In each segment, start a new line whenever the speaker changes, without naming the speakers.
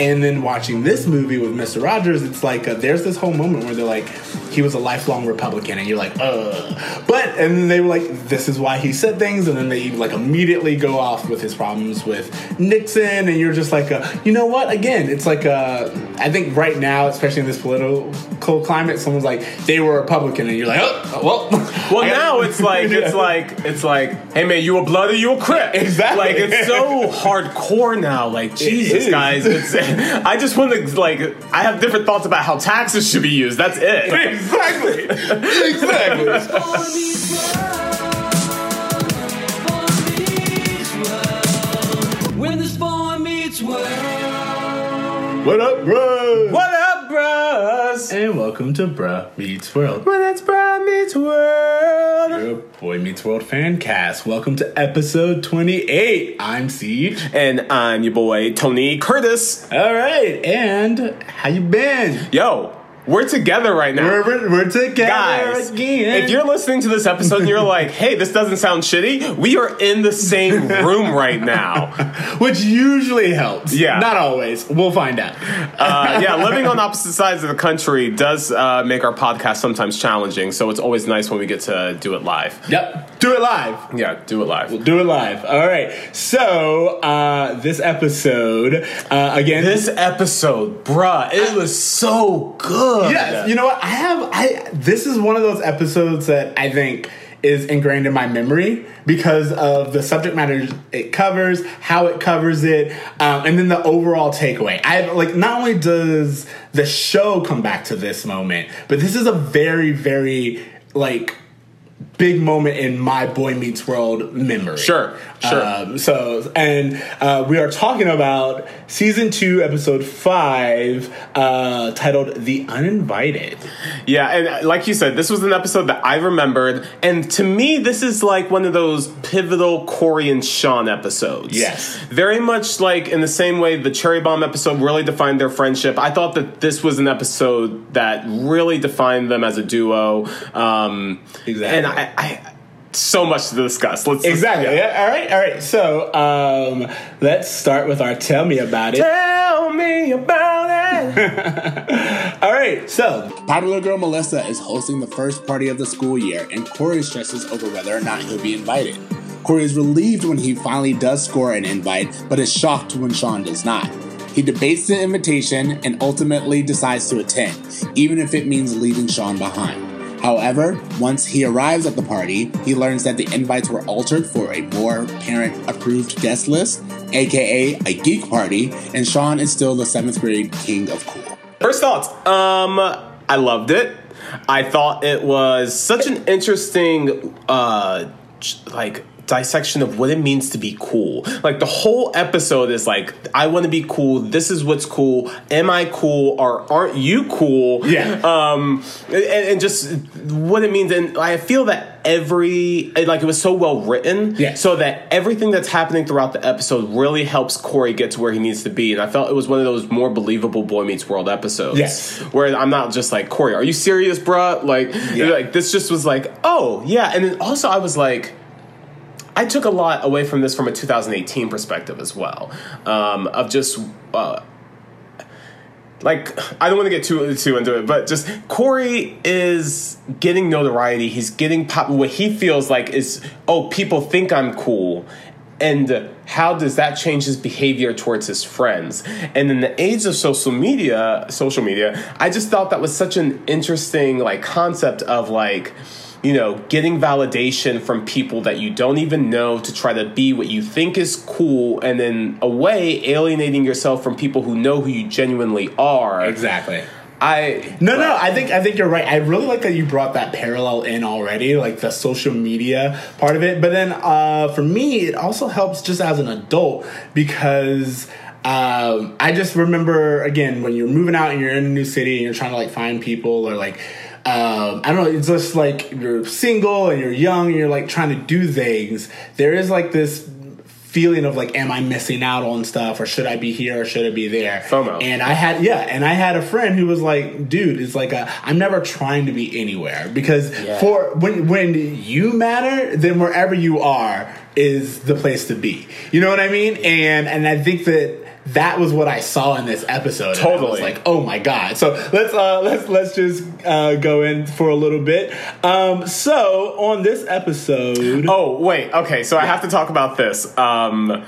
And then watching this movie with Mr. Rogers, it's like uh, there's this whole moment where they're like, he was a lifelong Republican, and you're like, uh. But and then they were like, this is why he said things, and then they like immediately go off with his problems with Nixon, and you're just like, uh, you know what? Again, it's like uh, I think right now, especially in this political climate, someone's like, they were Republican, and you're like, oh, well,
Well,
I
now it's like it's like it's like, hey man, you a blood or you a crip?
Exactly.
Like it's so hardcore now. Like Jesus, guys, it's, I just want to like I have different thoughts about how taxes should be used. That's it.
exactly, exactly.
When this boy meets world.
What up, bro?
What up, bros?
And welcome to Bruh Meets World.
Well, that's Brad meets world.
Your Boy Meets World fan cast. Welcome to episode 28. I'm Siege.
And I'm your boy Tony Curtis.
All right, and how you been?
Yo, we're together right now.
We're, we're, we're together
Guys,
again.
if you're listening to this episode and you're like, hey, this doesn't sound shitty, we are in the same room right now.
which usually helps.
Yeah.
not always. We'll find out.
Uh, yeah, living on opposite sides of the country does uh, make our podcast sometimes challenging, so it's always nice when we get to do it live.
Yep, do it live.
Yeah, do it live.
We'll do it live. All right. So uh, this episode uh, again.
This episode, bruh, it was so good.
Yes, you know what? I have I this is one of those episodes that I think is ingrained in my memory because of the subject matter it covers, how it covers it, um, and then the overall takeaway. I like not only does the show come back to this moment, but this is a very, very like big moment in my Boy Meets World memory.
Sure, sure.
Um, so, and uh, we are talking about season two, episode five, uh, titled "The Uninvited."
Yeah, and uh, like you said, this was an episode that I remembered, and to me, this is like one of those pivotal Corey and Sean episodes.
Yes.
very much like in the same way the Cherry Bomb episode really defined their friendship. I thought that this was an episode that really defined them as a duo. Um,
Exactly.
and I, I so much to discuss. Let's
Exactly.
yeah.
Yeah. All right. All right. So, um, let's start with our "Tell Me About It."
Tell me about it.
All right. So,
Popular girl Melissa is hosting the first party of the school year, and Corey stresses over whether or not he'll be invited. Corey is relieved when he finally does score an invite, but is shocked when Sean does not. He debates the invitation and ultimately decides to attend, even if it means leaving Sean behind. However, once he arrives at the party, he learns that the invites were altered for a more parent approved guest list, aka a geek party, and Sean is still the seventh grade king of cool.
First thoughts. Um, I loved it. I thought it was such an interesting, uh, like dissection of what it means to be cool. Like the whole episode is like, I want to be cool. This is what's cool. Am I cool or aren't you cool?
Yeah.
Um, and, and just what it means. And I feel that every like it was so well written.
Yeah.
So that everything that's happening throughout the episode really helps Corey get to where he needs to be. And I felt it was one of those more believable Boy Meets World episodes.
Yes.
Where I'm not just like, Corey, are you serious, bruh? Like,
Yeah.
like this just was like, oh yeah. And then also I was like, I took a lot away from this from a 2018 perspective as well, um, of just uh, like I don't want to get too too into it, but just Corey is getting notoriety. He's getting pop. What he feels like is, oh, people think I'm cool, and how does that change his behavior towards his friends? And in the age of social media, social media, I just thought that was such an interesting like concept of like you know, getting validation from people that you don't even know to try to be what you think is cool, and then away alienating yourself from people who know who you genuinely are.
exactly.
I
No, no, I think I think you're right. I really like that you brought that parallel in already, like the social media part of it. But then uh, for me, it also helps just as an adult because um, I just remember again when you're moving out and you're in a new city and you're trying to like find people or like um, I don't know, it's just like you're single and you're young and you're like trying to do things. There is like this feeling of like, am I missing out on stuff or should I be here or should I be there?
FOMO.
And I had yeah, and I had a friend who was like, dude, it's like i I'm never trying to be anywhere because
Yeah.
for when when you matter, then wherever you are is the place to be. You know what I mean? And and I think that that was what I saw in this episode. and I was
Totally.
like, oh my god. So let's uh, let's let's just uh, go in for a little bit. Um, so on this episode,
Oh wait, okay. So I have to talk about this. Um,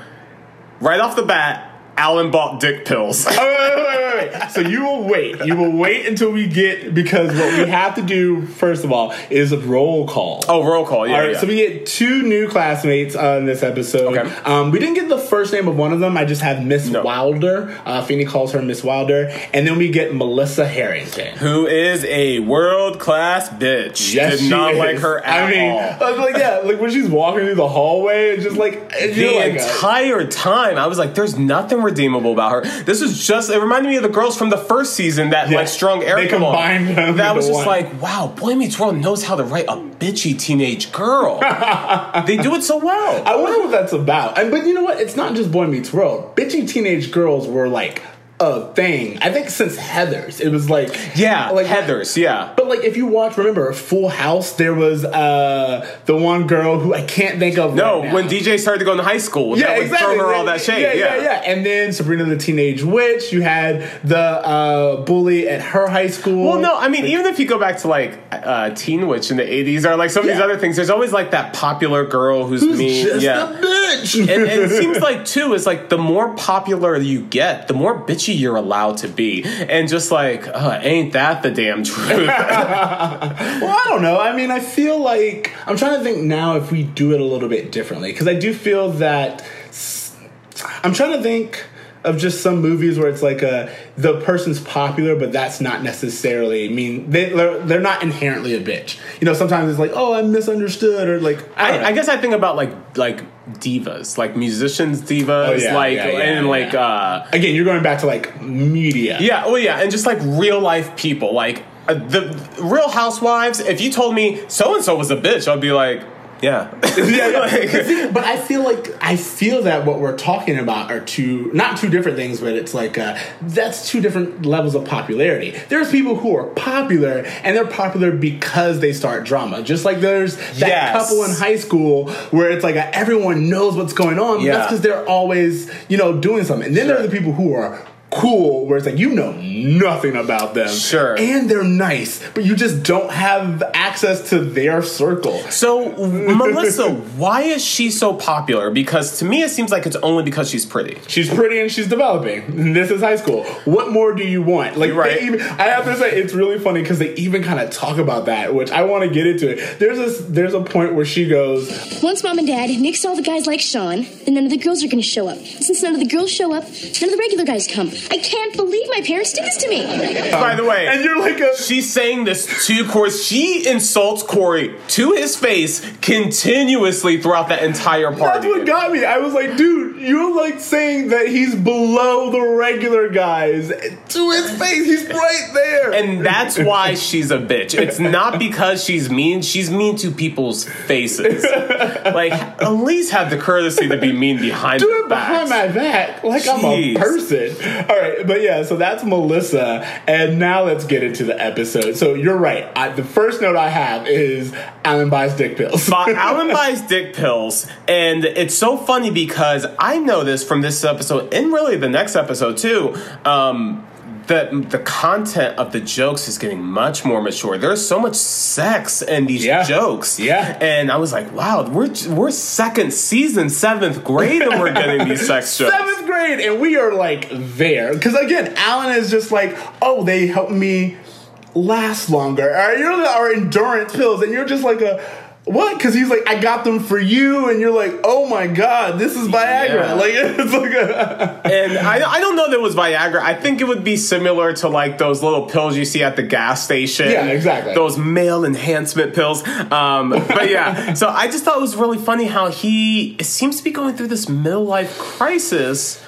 right off the bat, Alan bought dick pills.
Oh, wait, wait, wait. So you will wait. You will wait until we get because what we have to do first of all is a roll call.
oh, roll call. Yeah.
All right,
yeah.
so we get two new classmates on this episode.
Okay.
Um, we didn't get the first name of one of them. I just have Miss
No.
Wilder. Uh, Feeney calls her Miss Wilder, and then we get Melissa Harrington.
Who is a world class bitch?
Yes,
Did
she
not
is.
like her at
I mean,
all.
I was like, yeah, like when she's walking through the hallway, it's just like
the
like
entire time, I was like, "There's nothing redeemable about her." This is just. It reminded me of the girls from the first season that
Yeah.
like strung Eric
They
along.
combined them
That was just
one.
like, wow, Boy Meets World knows how to write a bitchy teenage girl. they do it so well.
I wonder what that's about. And, but you know what? It's not just Boy Meets World. Bitchy teenage girls were like a thing. I think since Heathers, it was like
yeah,
like
Heathers. Yeah.
But like, if you watch, remember Full House? There was uh the one girl who I can't think of.
No,
right
when DJ started to go into high school,
Yeah,
that
exactly.
throw her all that shade.
Yeah, yeah, yeah. And then Sabrina the Teenage Witch. You had the uh, bully at her high school.
Well, no, I mean, even if you go back to like uh, Teen Witch in the '80s or like some of these other things, there's always like that popular girl who's,
Who's
mean.
just
yeah.
a bitch.
and, and it seems like too is like the more popular you get, the more bitchy you're allowed to be, and just like, uh, ain't that the damn truth?
Well, I don't know. I mean, I feel like I'm trying to think now if we do it a little bit differently because I do feel that I'm trying to think of just some movies where it's like a the person's popular, but that's not necessarily mean they they're, they're not inherently a bitch. You know, sometimes it's like, oh, I'm misunderstood, or like I,
I, I guess I think about like like divas, like musicians divas,
Oh, yeah,
like
yeah, yeah,
and like uh
again, you're going back to like media.
yeah, oh yeah, and just like real life people, like uh, the Real Housewives. If you told me so and so was a bitch, I'd be like, yeah,
yeah, yeah.
Like-
But I feel like I feel that what we're talking about are two not two different things, but it's like uh, that's two different levels of popularity. There's people who are popular and they're popular because they start drama. Just like there's that
Yes.
couple in high school where it's like uh everyone knows what's going on.
Yeah.
That's because they're always you know doing something. And then there are the people who are cool where it's like you know nothing about them
Sure.
and they're nice but you just don't have access to their circle
So, Melissa, why is she so popular? Because to me, it seems like it's only because she's pretty.
She's pretty and she's developing. This is high school. What more do you want? Like,
right.
even, I have to say, it's really funny because they even kind of talk about that, which I want to get into it. There's this, there's a point where she goes,
Once mom and dad nixed all the guys like Sean, then none of the girls are going to show up. Since none of the girls show up, none of the regular guys come. I can't believe my parents did this to me.
By the way,
and you're like a,
she's saying this to Corey. She insults Corey to his face continuously throughout that entire
that's what got me. I was like, dude, you're like saying that he's below the regular guys to his face. He's right there.
and that's why she's a bitch. It's not because she's mean. She's mean to people's faces. Like, at least have the courtesy to be mean behind
do it behind my back like I'm a person. All right, but yeah, so that's Melissa, and now let's get into the episode. So you're right. I, the first note I have is Alan buys dick pills.
Alan buys dick pills, and it's so funny because I know this from this episode, and really the next episode too. Um, that the content of the jokes is getting much more mature. There's so much sex in these
Yeah.
jokes,
Yeah.
And I was like, wow, we're we're second season, seventh grade, and we're getting these sex jokes.
Seventh grade, and we are like there because again, Alan is just like, oh, they help me last longer. Or you're the- our endurance pills, and you're just like a. What? Because he's like, I got them for you, and you're like, oh my god, this is Viagra.
Yeah.
Like it's like a
And I, I don't know that it was Viagra. I think it would be similar to like those little pills you see at the gas station.
Yeah, exactly.
Those male enhancement pills. Um, but yeah, so I just thought it was really funny how he seems to be going through this midlife crisis.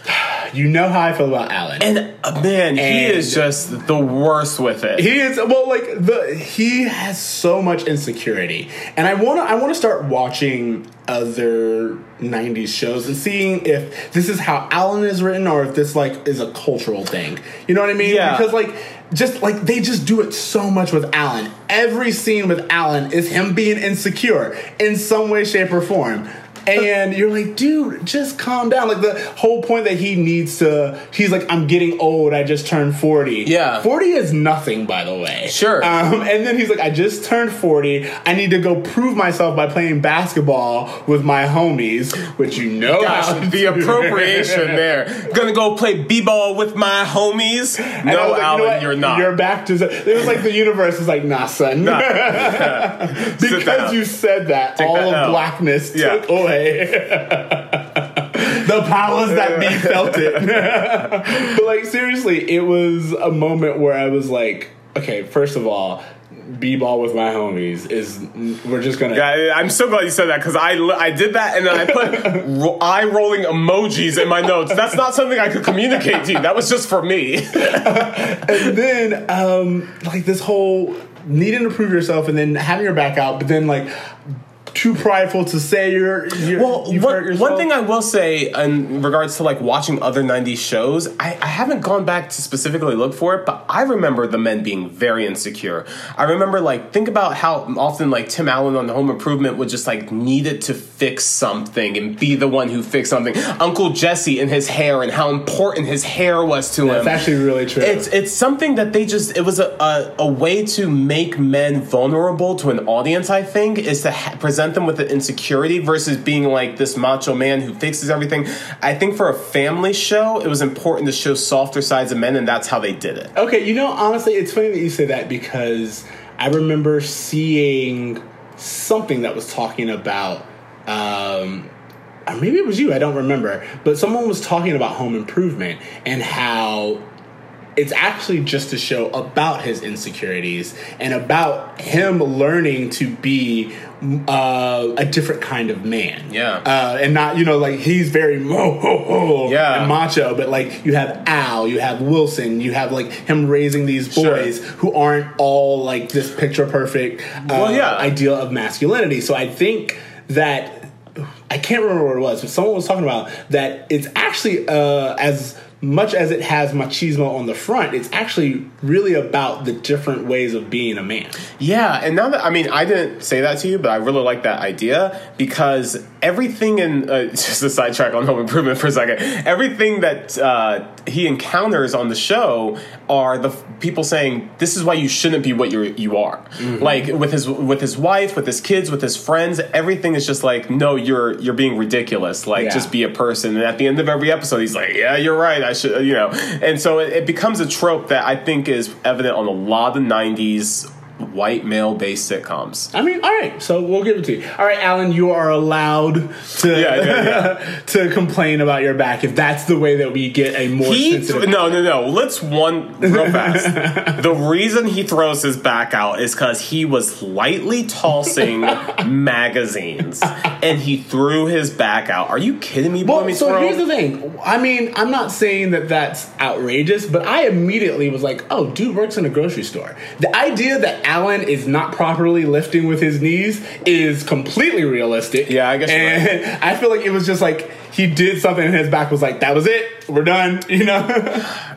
You know how I feel about Alan.
And uh, man, he is just the worst with it.
He is well, like the he has so much insecurity, and I want to I want to start watching other '90s shows and seeing if this is how Alan is written or if this like is a cultural thing. You know what I mean?
Yeah.
Because like just like they just do it so much with Alan. Every scene with Alan is him being insecure in some way, shape, or form. And you're like, dude, just calm down. Like the whole point that he needs to, he's like, I'm getting old. I just turned 40.
Yeah.
40 is nothing, by the way.
Sure.
Um, and then he's like, I just turned 40. I need to go prove myself by playing basketball with my homies, which you know
Gosh, the appropriation there. Gonna go play b-ball with my homies.
And
No,
like, you know
Alan, you're not.
You're back to. It was like the universe is like, nah, son.
Sit
because you said that,
Take
all
that
of
L.
blackness
Yeah.
took away. The powers that be felt it. but like seriously, it was a moment where I was like, okay, first of all, b-ball with my homies is we're just gonna.
Yeah, I'm so glad you said that because I, I did that and then I put ro- eye rolling emojis in my notes. That's not something I could communicate to you. That was just for me.
and then um like this whole needing to prove yourself and then having your back out, but then like too prideful to say you're, you're
Well, one, one thing I will say in regards to like watching other 90s shows, I, I haven't gone back to specifically look for it, but I remember the men being very insecure. I remember like, think about how often like Tim Allen on The Home Improvement would just like needed to fix something and be the one who fixed something. Uncle Jesse and his hair and how important his hair was to him.
That's actually really true.
It's it's something that they just it was a, a, a way to make men vulnerable to an audience. I think is to ha- present them with the insecurity versus being like this macho man who fixes everything. I think for a family show, it was important to show softer sides of men, and that's how they did it.
Okay, you know, honestly, it's funny that you say that because I remember seeing something that was talking about, um, maybe it was you, I don't remember, but someone was talking about home improvement and how it's actually just a show about his insecurities and about him learning to be uh, a different kind of man.
Yeah.
Uh, and not, you know, like he's very mo ho ho
Yeah.
and macho, but like you have Al, you have Wilson, you have like him raising these
Sure.
boys who aren't all like this picture perfect uh,
Well, yeah.
ideal of masculinity. So I think that I can't remember what it was, but someone was talking about that it's actually uh, as much as it has machismo on the front, it's actually really about the different ways of being a man.
Yeah, and now that I mean, I didn't say that to you, but I really like that idea because everything in uh, just a sidetrack on Home Improvement for a second. Everything that uh, he encounters on the show are the f- people saying, "This is why you shouldn't be what you you are." Like with his with his wife, with his kids, with his friends, everything is just like, "No, you're you're being ridiculous. Like,
Yeah.
just be a person." And at the end of every episode, he's like, "Yeah, you're right. I should," you know. And so it, it becomes a trope that I think is evident on a lot of the '90s white male based sitcoms.
I mean, all right, so we'll give it to you. All right, Alan, you are allowed to
Yeah, yeah,
to complain about your back if that's the way that we get a more
He
sensitive.
th- no no no. Let's one real fast. the reason he throws his back out is because he was lightly tossing magazines and he threw his back out. Are you kidding me? Boy
Well, so
World?
here's the thing. I mean, I'm not saying that that's outrageous, but I immediately was like, "Oh, dude works in a grocery store." The idea that Alan is not properly lifting with his knees is completely realistic.
Yeah, I guess
And I feel like it was just like he did something, and his back was like, "That was it. We're done." You know.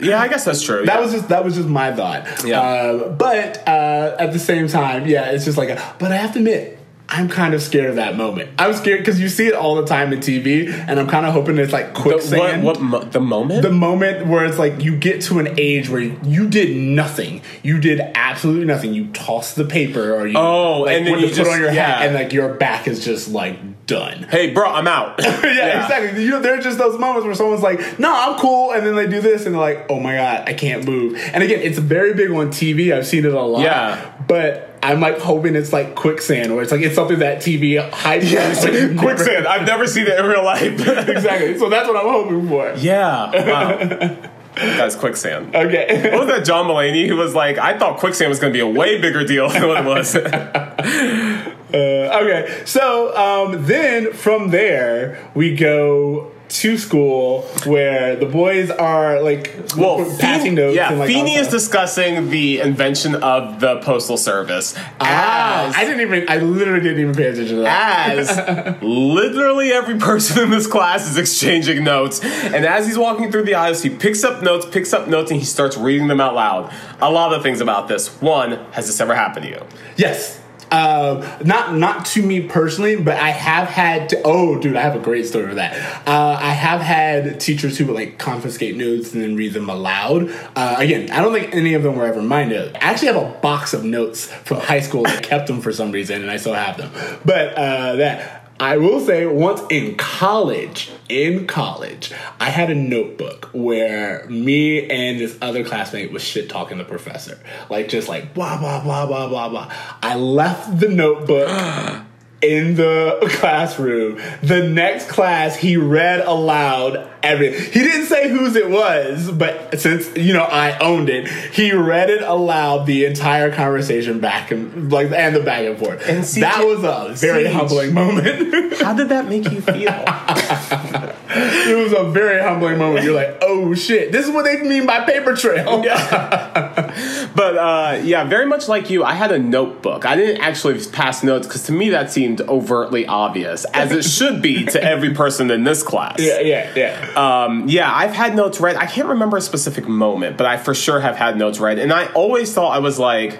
yeah, I guess that's true.
That
yeah.
was just that was just my thought.
Yeah.
Uh, but uh, at the same time, yeah, it's just like. A, but I have to admit. I'm kind of scared of that moment. I'm scared because you see it all the time in TV, and I'm kind of hoping it's like
the,
quicksand.
what, what mo- the moment?
the moment where it's like you get to an age where you did nothing. You did absolutely nothing. You toss the paper, or you
Oh,
like,
and then you
put
just-
on your hat, and like your back is just like done.
hey, bro, I'm out.
yeah, exactly. You know, there are just those moments where someone's like, "No, I'm cool," and then they do this, and they're like, "Oh my god, I can't move." And again, it's very big on TV. I've seen it a lot.
Yeah.
but I'm like hoping it's like quicksand, where it's like it's something that TV hypes.
Yes,
never-
quicksand. I've never seen it in real life.
exactly. So that's what I'm hoping for.
yeah. Wow. Guys, quicksand.
Okay.
What was that John Mulaney who was like, I thought quicksand was going to be a way bigger deal than what it was.
okay. So um, then from there we go to school where the boys are like
Well,
passing
Feeney,
notes.
yeah,
and, like,
Feeney is discussing the invention of the postal service
Ah,
as,
I didn't even. I literally didn't even pay attention to that.
as literally every person in this class is exchanging notes. And as he's walking through the aisles, he picks up notes, picks up notes, and he starts reading them out loud. A lot of things about this. One, has this ever happened to you?
Yes. Um, not not to me personally, but I have had to. Oh, dude, I have a great story for that. Uh, I have had teachers who would like confiscate notes and then read them aloud. Uh, again, I don't think any of them were ever my notes. I actually have a box of notes from high school. I kept them for some reason, and I still have them. But uh, that. I will say, once in college, in college, I had a notebook where me and this other classmate was shit talking the professor. Like, just like, blah, blah, blah, blah, blah, blah. I left the notebook in the classroom. The next class, he read aloud everything. He didn't say whose it was, but since, you know, I owned it, he read it aloud the entire conversation back and, like, and the back and forth.
And CJ
that was a very
CJ
humbling moment.
How did that make you feel?
it was a very humbling moment. You're like, oh shit, this is what they mean by paper trail.
but uh, yeah, very much like you, I had a notebook. I didn't actually pass notes because to me that seemed overtly obvious, as it should be to every person in this class.
yeah, yeah, yeah.
Um, yeah, I've had notes read. I can't remember a specific moment, but I for sure have had notes read. And I always thought I was like,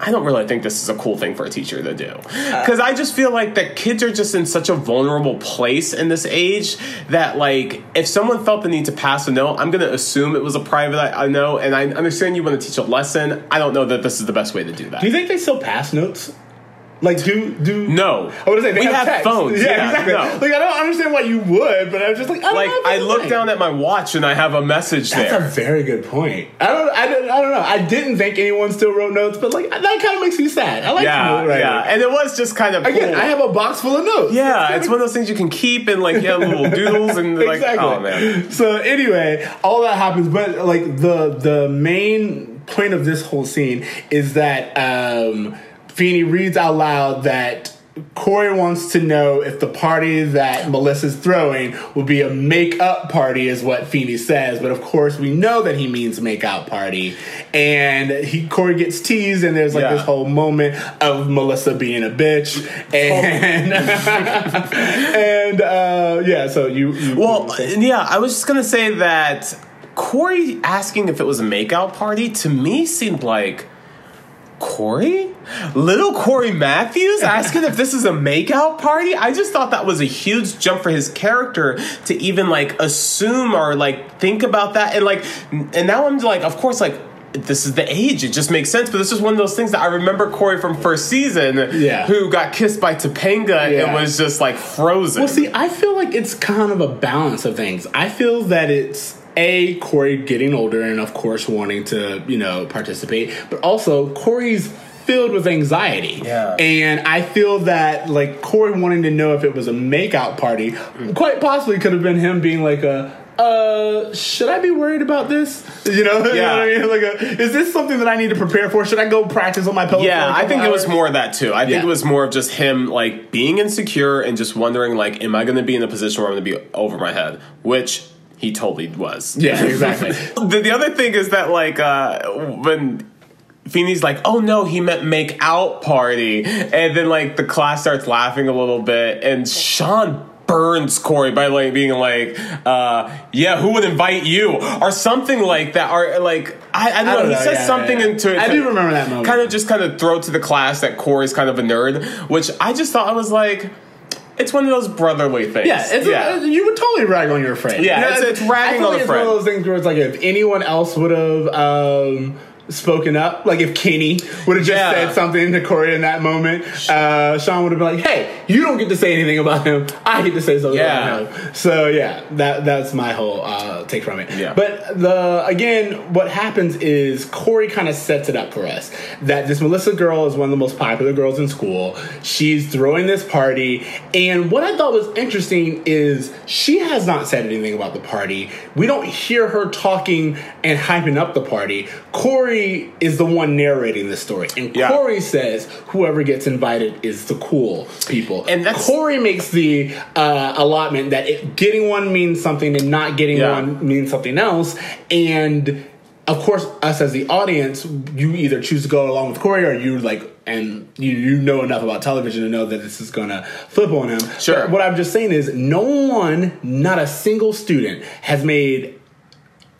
I don't really think this is a cool thing for a teacher to do. Because I just feel like that kids are just in such a vulnerable place in this age that, like, if someone felt the need to pass a note, I'm going to assume it was a private I, I know. And I understand you want to teach a lesson. I don't know that this is the best way to do that.
Do you think they still pass notes? Like, do do
No.
I would say they
We
have,
have phones.
Yeah,
Yeah,
exactly.
no.
Like, I don't understand why you would, but I was just like, I don't
like, I look
like-
down at my watch and I have a message
That's
there.
That's a very good point. I don't, I don't, I don't know. I didn't think anyone still wrote notes, but like that kind of makes me sad. I like
yeah, yeah. And it was just kind of
Again,
cool.
I have a box full of notes.
Yeah, it's one of those things you can keep and like yeah, little doodles and like
exactly.
oh man.
So anyway, all that happens, but like the the main point of this whole scene is that um, Feeney reads out loud that. Corey wants to know if the party that Melissa's throwing will be a make-up party, is what Feeney says. But of course, we know that he means make-out party, and he Corey gets teased, and there's like
Yeah.
this whole moment of Melissa being a bitch, and and uh, yeah. So you, you
Well, yeah, I was just gonna say that Corey asking if it was a makeout party to me seemed like Corey, little Corey Matthews asking if this is a makeout party. I just thought that was a huge jump for his character to even like assume or like think about that, and like, and now I'm like, of course, like. This is the age; it just makes sense. But this is one of those things that I remember Corey from first season,
Yeah.
who got kissed by Topanga
Yeah.
and was just like frozen.
Well, see, I feel like it's kind of a balance of things. I feel that it's a Corey getting older and, of course, wanting to you know participate, but also Corey's filled with anxiety.
Yeah.
And I feel that like Corey wanting to know if it was a makeout party, quite possibly could have been him being like a. Uh, should I be worried about this? You know, you know
Yeah.
what I mean? Like, a, is this something that I need to prepare for? Should I go practice on my pillow?
Yeah,
for a
I
couple
think it was more of that too. I think
Yeah.
it was more of just him like being insecure and just wondering like, am I going to be in a position where I'm going to be over my head? Which he totally was.
Yeah, exactly.
the, the other thing is that like uh, when. Feeney's like, oh no, he meant make out party. And then like the class starts laughing a little bit and Sean burns Corey by like being like, uh, yeah, who would invite you? Or something like that. Or like I, I don't know,
don't
he
know,
says
yeah,
something
yeah, yeah.
into it.
I do remember that moment.
Kind of just kind of throw to the class that Corey's kind of a nerd, which I just thought I was like, it's one of those brotherly things.
Yeah, it's A, you would totally rag on your friend.
Yeah, it's- it's ragging on
like
a
it's one of those things where it's like if anyone else would have um, spoken up, like if Kenny would have just
Yeah.
said something to Corey in that moment, uh, Sean would have been like, "Hey, you don't get to say anything about him. I get to say something
Yeah.
about him." So yeah, that that's my whole uh, take from it.
Yeah.
But the again, what happens is Corey kind of sets it up for us that this Melissa girl is one of the most popular girls in school. She's throwing this party, and what I thought was interesting is she has not said anything about the party. We don't hear her talking and hyping up the party. Corey is the one narrating this story, and
Yeah.
Corey says whoever gets invited is the cool people.
And that's-
Corey makes the uh, allotment that it, getting one means something and not getting
Yeah.
one means something else. And of course, us as the audience, you either choose to go along with Corey or you like, and you, you know enough about television to know that this is gonna flip on him.
Sure.
But what I'm just saying is, no one, not a single student, has made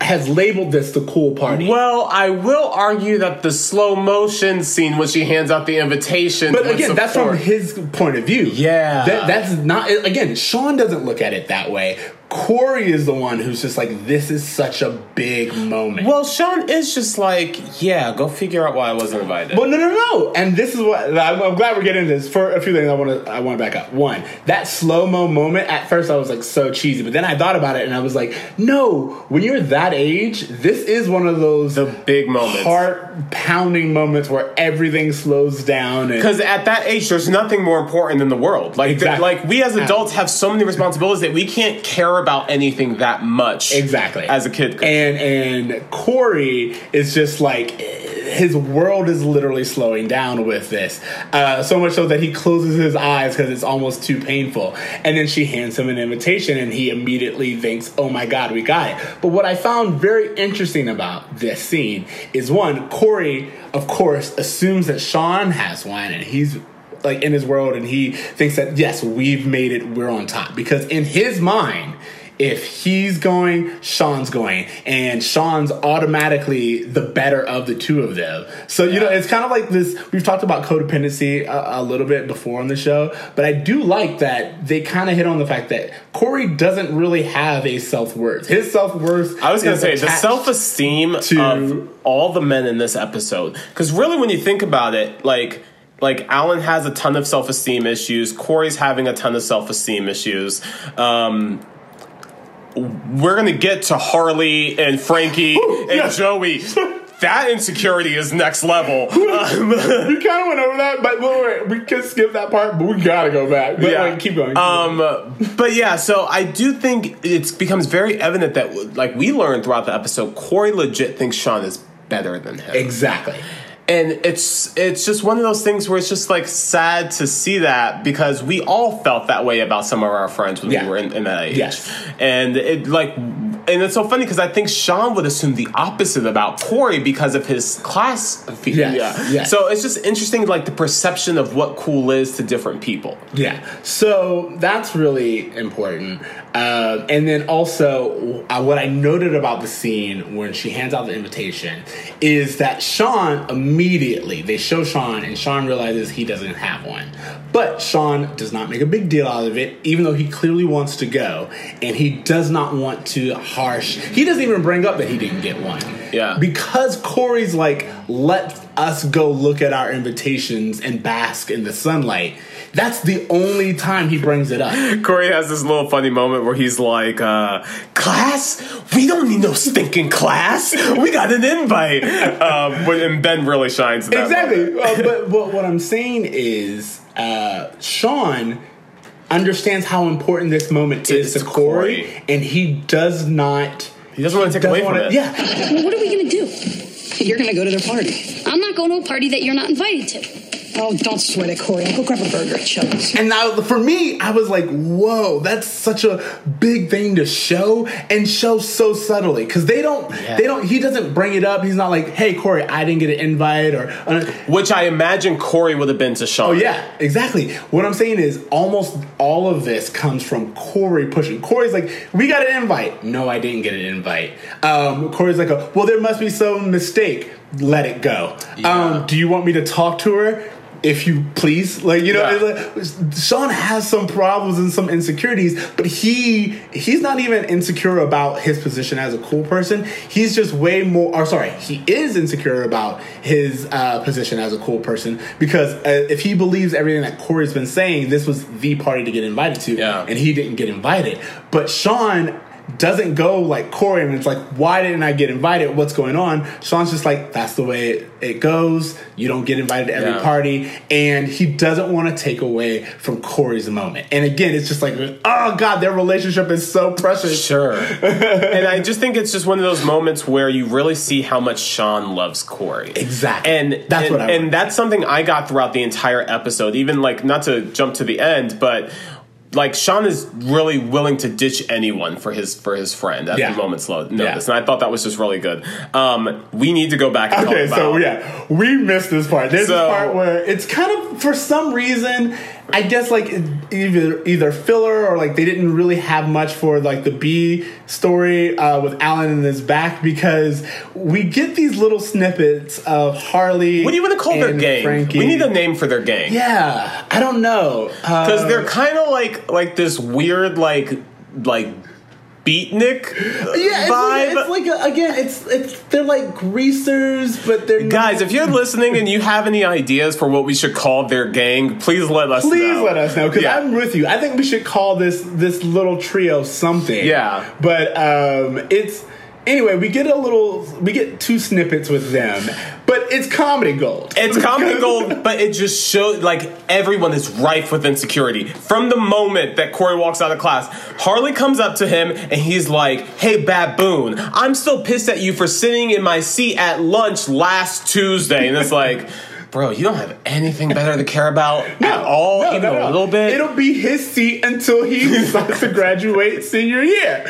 has labeled this the cool party.
Well, I will argue that the slow motion scene when she hands out the invitation.
But again, that's from his point of view.
Yeah.
That, that's not, again, Sean doesn't look at it that way. Corey is the one who's just like, this is such a big moment.
Well, Sean is just like, yeah, go figure out why I wasn't invited.
But no, no, no. And this is what I'm, I'm glad we're getting into this. For a few things, I want to I want to back up. One, that slow mo moment. At first, I was like so cheesy, but then I thought about it, and I was like, no. When you're that age, this is one of those
the big moments.
heart pounding moments where everything slows down.
Because at that age, there's nothing more important than the world. Like,
Exactly.
like we as adults have so many responsibilities that we can't care about anything that much.
Exactly.
As a kid.
And and Corey is just like his world is literally slowing down with this. Uh, so much so that he closes his eyes because it's almost too painful. And then she hands him an invitation and he immediately thinks, oh my God, we got it. But what I found very interesting about this scene is one, Corey, of course, assumes that Sean has one and he's like in his world and he thinks that yes we've made it we're on top because in his mind if he's going sean's going. And sean's automatically the better of the two of them. So you know it's kind of like this we've talked about codependency a, a little bit before on the show but i do like that they kind of hit on the fact that corey doesn't really have a self-worth. His self-worth
I was going to say the self esteem
to-
of all the men in this episode. Because really, when you think about it, like like Alan has a ton of self esteem issues. Corey's having a ton of self esteem issues. Um, we're gonna get to Harley and Frankie and
yeah.
Joey. That insecurity is next level. Um,
we kind of went over that, but wait, wait, we can skip that part, but we gotta go back. But
Yeah.
like, keep going. keep
Um,
going.
but yeah, so I do think it becomes very evident that, like we learned throughout the episode, Corey legit thinks Sean is better than him.
exactly.
And it's it's just one of those things where it's just like sad to see that because we all felt that way about some of our friends when
Yeah.
we were in, in that age.
Yes.
and it like and it's so funny because I think Sean would assume the opposite about Corey because of his class. fe-
Yes,
Yeah.
yes.
So it's just interesting, like the perception of what cool is to different people.
Yeah, so that's really important. Uh, and then also, uh, what I noted about the scene when she hands out the invitation is that Sean immediately, they show Sean, and Sean realizes he doesn't have one. But Sean does not make a big deal out of it, even though he clearly wants to go. And he does not want to harsh. He doesn't even bring up that he didn't get one.
Yeah.
Because Corey's like, let us go look at our invitations and bask in the sunlight. That's the only time he brings it up.
Corey has this little funny moment where he's like, uh, "Class, we don't need no stinking class. We got an invite." Um, and Ben really shines. In that
exactly. Uh, but, but what I'm saying is, uh, Sean understands how important this moment is
to
to Corey,
Corey.
and he does not.
He doesn't want to take away from
wanna-
it.
Yeah,
Well, what are we gonna do?
You're gonna go to their party.
I'm not going to a party that you're not invited to.
Oh, don't sweat it, Corey. I'll go grab a burger at Chubby's.
And now, for me, I was like, "Whoa, that's such a big thing to show, and show so subtly." Because they don't, they don't. He doesn't bring it up. He's not like, "Hey, Corey, I didn't get an invite," or, uh,
Which I imagine Corey would have been to Sean.
"Oh yeah, exactly." What I'm saying is, almost all of this comes from Corey pushing. Corey's like, "We got an invite." No, I didn't get an invite. Um, Corey's like, "Well, there must be some mistake. Let it go." Um, do you want me to talk to her? If you please, like you know,
Yeah.
like, Sean has some problems and some insecurities, but he he's not even insecure about his position as a cool person. He's just way more. Or sorry, he is insecure about his uh, position as a cool person because uh, if he believes everything that Corey's been saying, this was the party to get invited to,
Yeah.
and he didn't get invited. But Sean doesn't go like Corey and it's like, why didn't I get invited? What's going on? Sean's just like, that's the way it, it goes. You don't get invited to every
Yeah.
party. And he doesn't want to take away from Corey's moment. And again, it's just like, oh God, their relationship is so precious.
Sure. and I just think it's just one of those moments where you really see how much Sean loves Corey.
Exactly.
And
That's
and,
what I
and that's something I got throughout the entire episode. Even like not to jump to the end, but like Sean is really willing to ditch anyone for his for his friend at
Yeah.
the moment's notice,
Yeah.
and I thought that was just really good. Um, we need to go back and
Okay, so yeah, we missed this part. There's
So-
this part where it's kind of, for some reason, I guess like either either filler or like they didn't really have much for like the B story uh, with Alan in his back because we get these little snippets of Harley.
What do you want to call their
and
gang?
Frankie.
We need a name for their gang.
Yeah, I don't know Uh,
because they're kind of like like this weird like like beatnik
yeah, it's
vibe.
like, it's like a, again, it's it's they're like greasers, but they're not-
Guys, if you're listening and you have any ideas for what we should call their gang, please let us know.
Please
know.
let us know because
Yeah.
I'm with you. I think we should call this this little trio something.
Yeah.
but um, it's anyway. We get a little, we get two snippets with them, but it's comedy gold.
It's comedy gold, but it just shows like everyone is rife with insecurity. From the moment that Corey walks out of class, Harley comes up to him and he's like, Hey, baboon, I'm still pissed at you for sitting in my seat at lunch last Tuesday. And it's like, Bro, you don't have anything better to care about at all,
No,
even
no, no.
a little bit.
It'll be his seat until he decides to graduate senior year.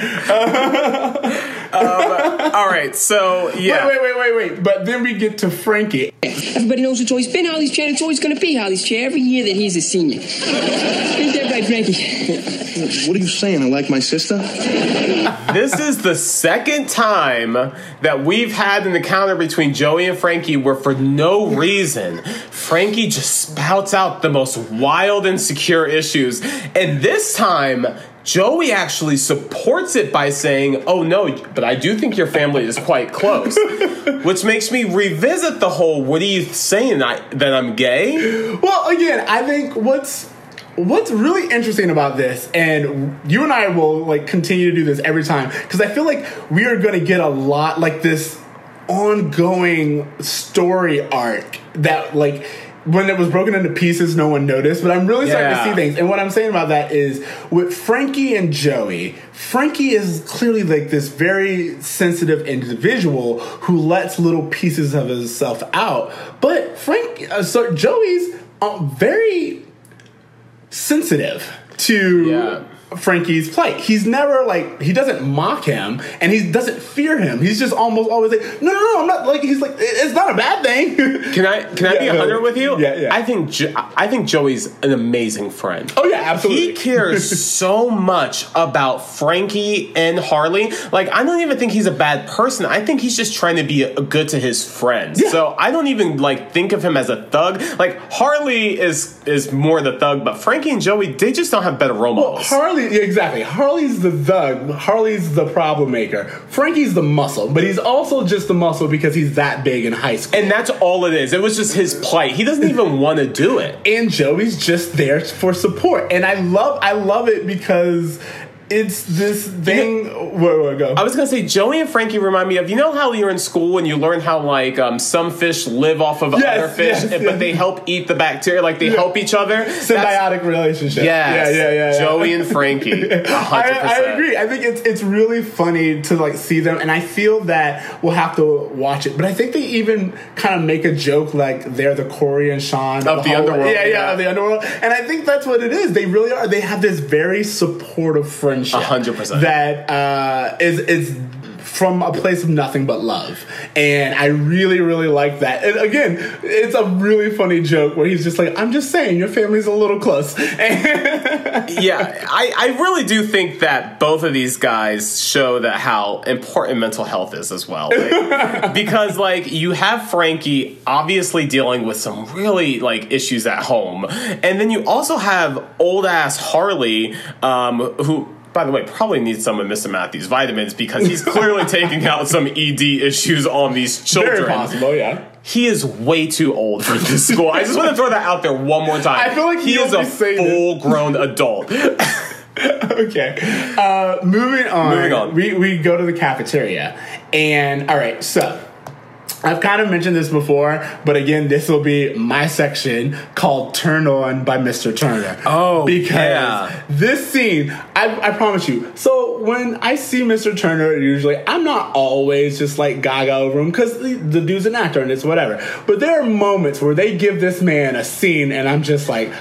Um, all right, so yeah.
Wait, wait, wait, wait, wait. But then we get to Frankie.
Everybody knows it's always been Harley's chair. It's always going to be Harley's chair every year that he's a senior. Ain't that right, Frankie?
What are you saying? I like my sister?
This is the second time that we've had an encounter between Joey and Frankie where, for no reason, Frankie just spouts out the most wild, insecure issues. And this time, Joey actually supports it by saying, Oh no, but I do think your family is quite close. Which makes me revisit the whole, What are you saying? I, that I'm gay?
Well, again, I think what's what's really interesting about this, and you and I will like continue to do this every time because I feel like we are going to get a lot like this ongoing story arc that like when it was broken into pieces no one noticed but i'm really starting to see things and what i'm saying about that is with frankie and joey frankie is clearly like this very sensitive individual who lets little pieces of himself out but frank uh, so joey's uh, very sensitive to
Yeah.
Frankie's plight. He's never like he doesn't mock him and he doesn't fear him. He's just almost always like, no, no, no, I'm not like he's like it's not a bad thing.
Can I can I be a hundred with you?
Yeah, yeah.
I think jo- I think Joey's an amazing friend.
oh yeah, absolutely.
He cares so much about Frankie and Harley. Like, I don't even think he's a bad person. I think he's just trying to be a, good to his friends.
Yeah.
So I don't even like think of him as a thug. Like Harley is is more the thug, but Frankie and Joey they just don't have better role
Well,
models.
Harley, yeah, exactly. Harley's the thug. Harley's the problem maker. Frankie's the muscle, but he's also just the muscle because he's that big in high school.
and that's all it is. It was just his plight. He doesn't even want to do it.
and Joey's just there for support. And I love, I love it because it's this thing. Where, where go?
I was gonna say Joey and Frankie remind me of you know how you're in school and you learn how like um, some fish live off of
Yes,
other fish,
yes,
but
yes.
they help eat the bacteria, like they help each other. That's-
Symbiotic relationship.
Yes.
Yeah, yeah, yeah. yeah.
Joey and Frankie.
I, I agree. I think it's it's really funny to like see them, and I feel that we'll have to watch it. But I think they even kind of make a joke like they're the Corey and Sean
Of the
whole-
underworld,
Yeah, yeah,
yeah.
of the underworld. And I think that's what it is. They really are. They have this very supportive friendship.
A hundred percent.
That uh, is is from a place of nothing but love. And I really, really like that. And again, it's a really funny joke where he's just like, I'm just saying your family's a little close.
yeah, I, I really do think that both of these guys show that how important mental health is as well. Like, because like you have Frankie obviously dealing with some really like issues at home, and then you also have old ass Harley, um, who. By the way, probably needs some of Mr. Matthews' vitamins because he's clearly taking out some ED issues on these children.
Very possible, yeah.
He is way too old for this school. I just want to throw that out there one more time.
I feel like
he is a
always say this.
full-grown adult.
okay. Uh, moving on.
Moving on.
We, we go to the cafeteria. And, all right, so I've kind of mentioned this before, but again, this will be my section called Turn On by Mr. Turner.
Oh,
because
yeah.
this scene, I, I promise you. So when I see Mr. Turner, usually I'm not always just like gaga over him because the, the dude's an actor and it's whatever. But there are moments where they give this man a scene and I'm just like,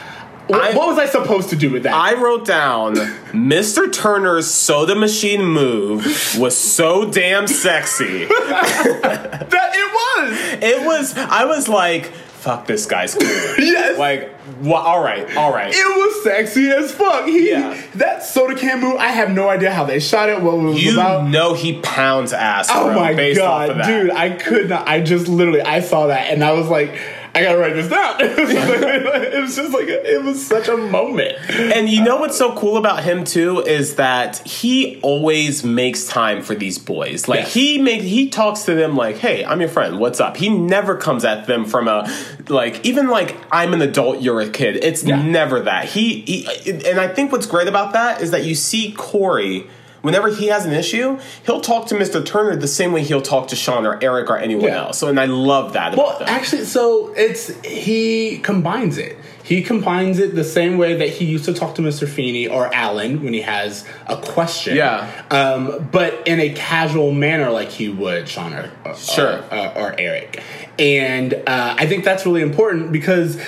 I-
what was I supposed to do with that?
I wrote down Mr. Turner's soda machine move was so damn sexy.
that it was.
It was. I was like, "Fuck, this guy's cool."
Yes.
Like, wha- all right, all right.
It was sexy as fuck. He
Yeah.
that soda can move. I have no idea how they shot it. What it was
you
about.
know he pounds ass.
Oh
bro,
my god, dude! I could not. I just literally I saw that and I was like, I gotta write this down. it was just like it was such a moment.
And you know what's so cool about him too is that he always makes time for these boys. Like
Yes.
he make he talks to them like, "Hey, I'm your friend. What's up?" He never comes at them from a like even like I'm an adult, you're a kid. It's
Yeah.
never that. He, he and I think what's great about that is that you see Corey Whenever he has an issue, he'll talk to Mr. Turner the same way he'll talk to Sean or Eric or anyone
Yeah.
else. So, and I love that. About
Well,
them.
actually, so it's he combines it. He combines it the same way that he used to talk to Mr. Feeney or Alan when he has a question.
Yeah.
Um, but in a casual manner, like he would Sean or, or
Sure.
or, or Eric. And uh, I think that's really important because.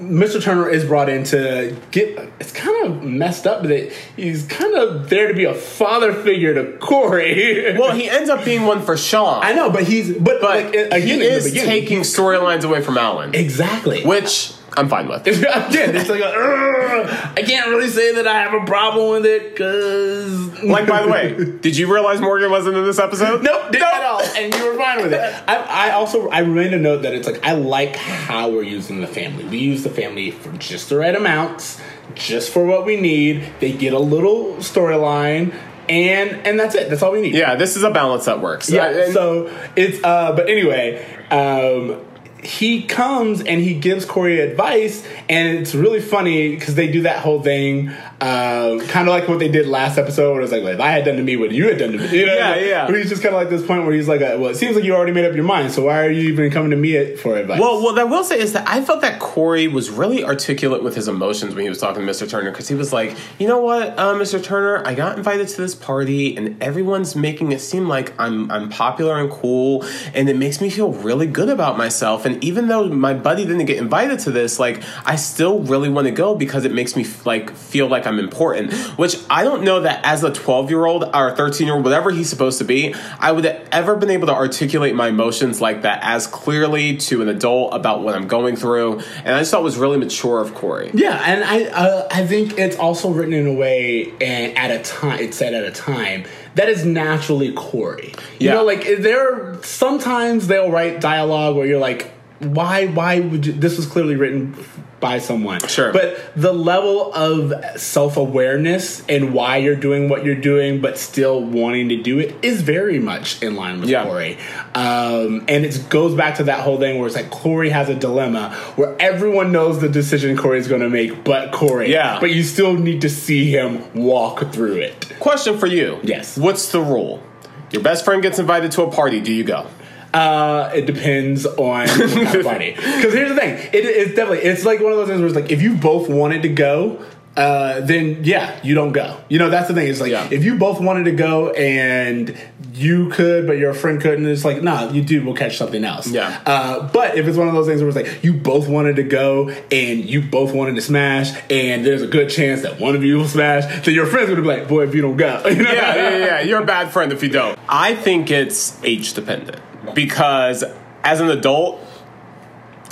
Mr. Turner is brought in to get. It's kind of messed up that he's kind of there to be a father figure to Corey.
well, he ends up being one for Sean.
I know, but he's but,
but
like again
he is taking storylines away from Alan,
exactly.
which I'm fine with.
Again, it's like a, "Ugh, I can't really say that I have a problem with it because
Like, by the way, did you realize Morgan wasn't in this episode?
Nope, didn't at all, and you were fine with it. I, I also I made a note that it's like I like how we're using the family. We use the family for just the right amounts, just for what we need. They get a little storyline, and and that's it. That's all we need.
Yeah, this is a balance that works.
Yeah.
And-
so it's uh but anyway, um he comes and he gives Corey advice, and it's really funny because they do that whole thing, uh, kind of like what they did last episode, where it's like, well, if I had done to me what you had done to me, you know?
Yeah, yeah.
Where he's just kind of like this point where he's like, uh, well, it seems like you already made up your mind, so why are you even coming to me for advice?
Well, what I will say is that I felt that Corey was really articulate with his emotions when he was talking to Mr. Turner because he was like, you know what, uh, Mr. Turner, I got invited to this party and everyone's making it seem like I'm I'm popular and cool, and it makes me feel really good about myself. And even though my buddy didn't get invited to this, like I still really want to go because it makes me like feel like I'm important. Which I don't know that as a 12 year old or 13 year old, whatever he's supposed to be, I would have ever been able to articulate my emotions like that as clearly to an adult about what I'm going through. And I just thought it was really mature of Corey.
Yeah, and I uh, I think it's also written in a way and at a time it's said at a time that is naturally Corey. You
Yeah.
know, like there are sometimes they'll write dialogue where you're like, why why would you, this was clearly written by someone.
Sure.
But the level of self awareness and why you're doing what you're doing, but still wanting to do it, is very much in line with
Yeah.
Corey. Um, and it goes back to that whole thing where it's like Corey has a dilemma where everyone knows the decision Corey's going to make, but Corey.
Yeah.
But you still need to see him walk through it.
Question for you.
Yes.
What's the rule? Your best friend gets invited to a party. Do you go?
Uh, it depends on what kind of party. Because here's the thing, it, it's definitely it's like one of those things where it's like if you both wanted to go, uh, then yeah, you don't go. You know that's the thing. It's like
Yeah.
if you both wanted to go and you could, but your friend couldn't, it's like nah, you do. We'll catch something else.
Yeah.
Uh, but if it's one of those things where it's like you both wanted to go and you both wanted to smash, and there's a good chance that one of you will smash, then your friends would be like, boy, if you don't go, you know?
yeah, yeah, yeah. You're a bad friend if you don't. I think it's age dependent because as an adult,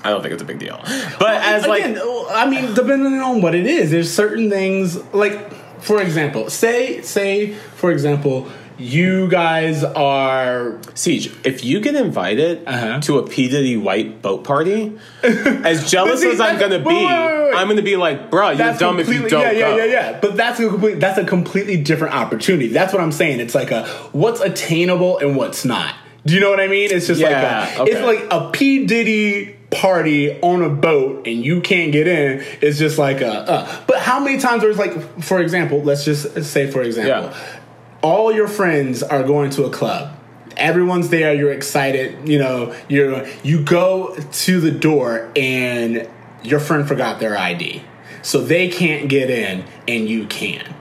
I don't think it's a big deal. But as
Again,
like,
I mean, depending on what it is, there's certain things like, for example, say, say, for example, you guys are
Siege, if you get invited
Uh-huh.
to a P Diddy white boat party, as jealous
see,
as I'm gonna be,
wait, wait, wait, wait.
I'm gonna be like, bro, you're dumb if you don't
yeah, yeah, yeah, yeah. But that's a complete, that's a completely different opportunity. That's what I'm saying. It's like a what's attainable and what's not. Do you know what I mean? It's just
Yeah,
like a,
okay.
it's like a P Diddy party on a boat and you can't get in. It's just like a. Uh. But how many times there's like, for example, let's just say, for example,
Yeah.
all your friends are going to a club. Everyone's there. You're excited. You know, you're you go to the door and your friend forgot their ID, so they can't get in and you can.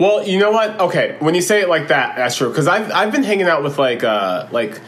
Well, you know what? Okay, when you say it like that, that's true. Because I've I've been hanging out with like uh like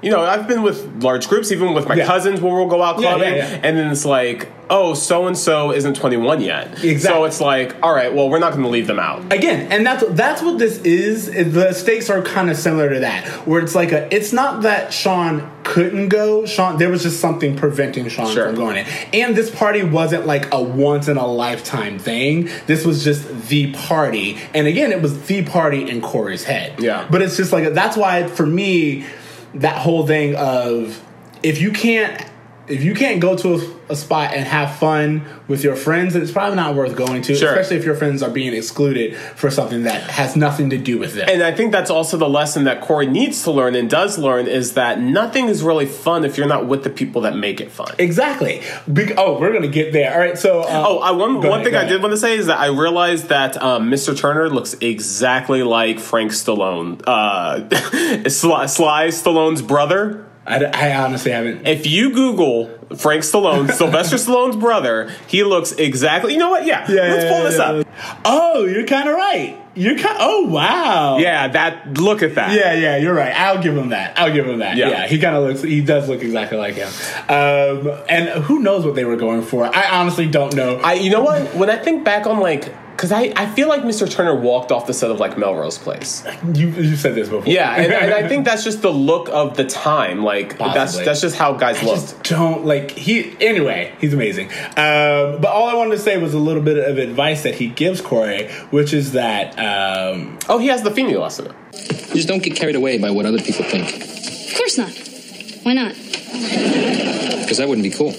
you know, I've been with large groups, even with my
Yeah.
cousins where we'll go out clubbing,
yeah, yeah.
and then it's like, oh, so and so isn't 21 yet.
Exactly.
So it's like, all right, well, we're not going to leave them out.
again and that's that's what this is the stakes are kind of similar to that where it's like a it's not that sean couldn't go sean there was just something preventing sean
Sure.
from going in and this party wasn't like a once in a lifetime thing this was just the party and again it was the party in corey's head
Yeah.
but it's just like that's why for me that whole thing of if you can't if you can't go to a, a spot and have fun with your friends, then it's probably not worth going to,
Sure.
especially if your friends are being excluded for something that has nothing to do with them.
And I think that's also the lesson that Corey needs to learn and does learn is that nothing is really fun if you're not with the people that make it fun.
exactly. Bec- oh, we're gonna get there. All right. So, uh,
Oh, I, one, one
ahead,
thing I did want to say is that I realized that um, Mr. Turner looks exactly like Frank Stallone, uh, Sly, Sly Stallone's brother.
I, I honestly haven't.
If you Google Frank Stallone, Sylvester Stallone's brother, he looks exactly. You know what? Yeah, let's pull this up.
Oh, you're kind of right. You're kind. Oh, wow.
Yeah, that. Look at that.
Yeah, yeah, you're right. I'll give him that. I'll give him that.
Yeah.
Yeah, he kind of looks. He does look exactly like him. Um, and who knows what they were going for? I honestly don't know.
I. You know what? When I think back on like. Because I, I feel like Mr. Turner walked off the set of like Melrose Place.
you you said this before.
Yeah, and, and I think that's just the look of the time. Like that's
Possibly.
that's just how guys
I
looked.
just don't like he. Anyway, he's amazing. Um, but all I wanted to say was a little bit of advice that he gives Corey, which is that um,
Oh, he has the female lesson.
Just don't get carried away by what other people think,
Of course not. Why not?
because that wouldn't be cool.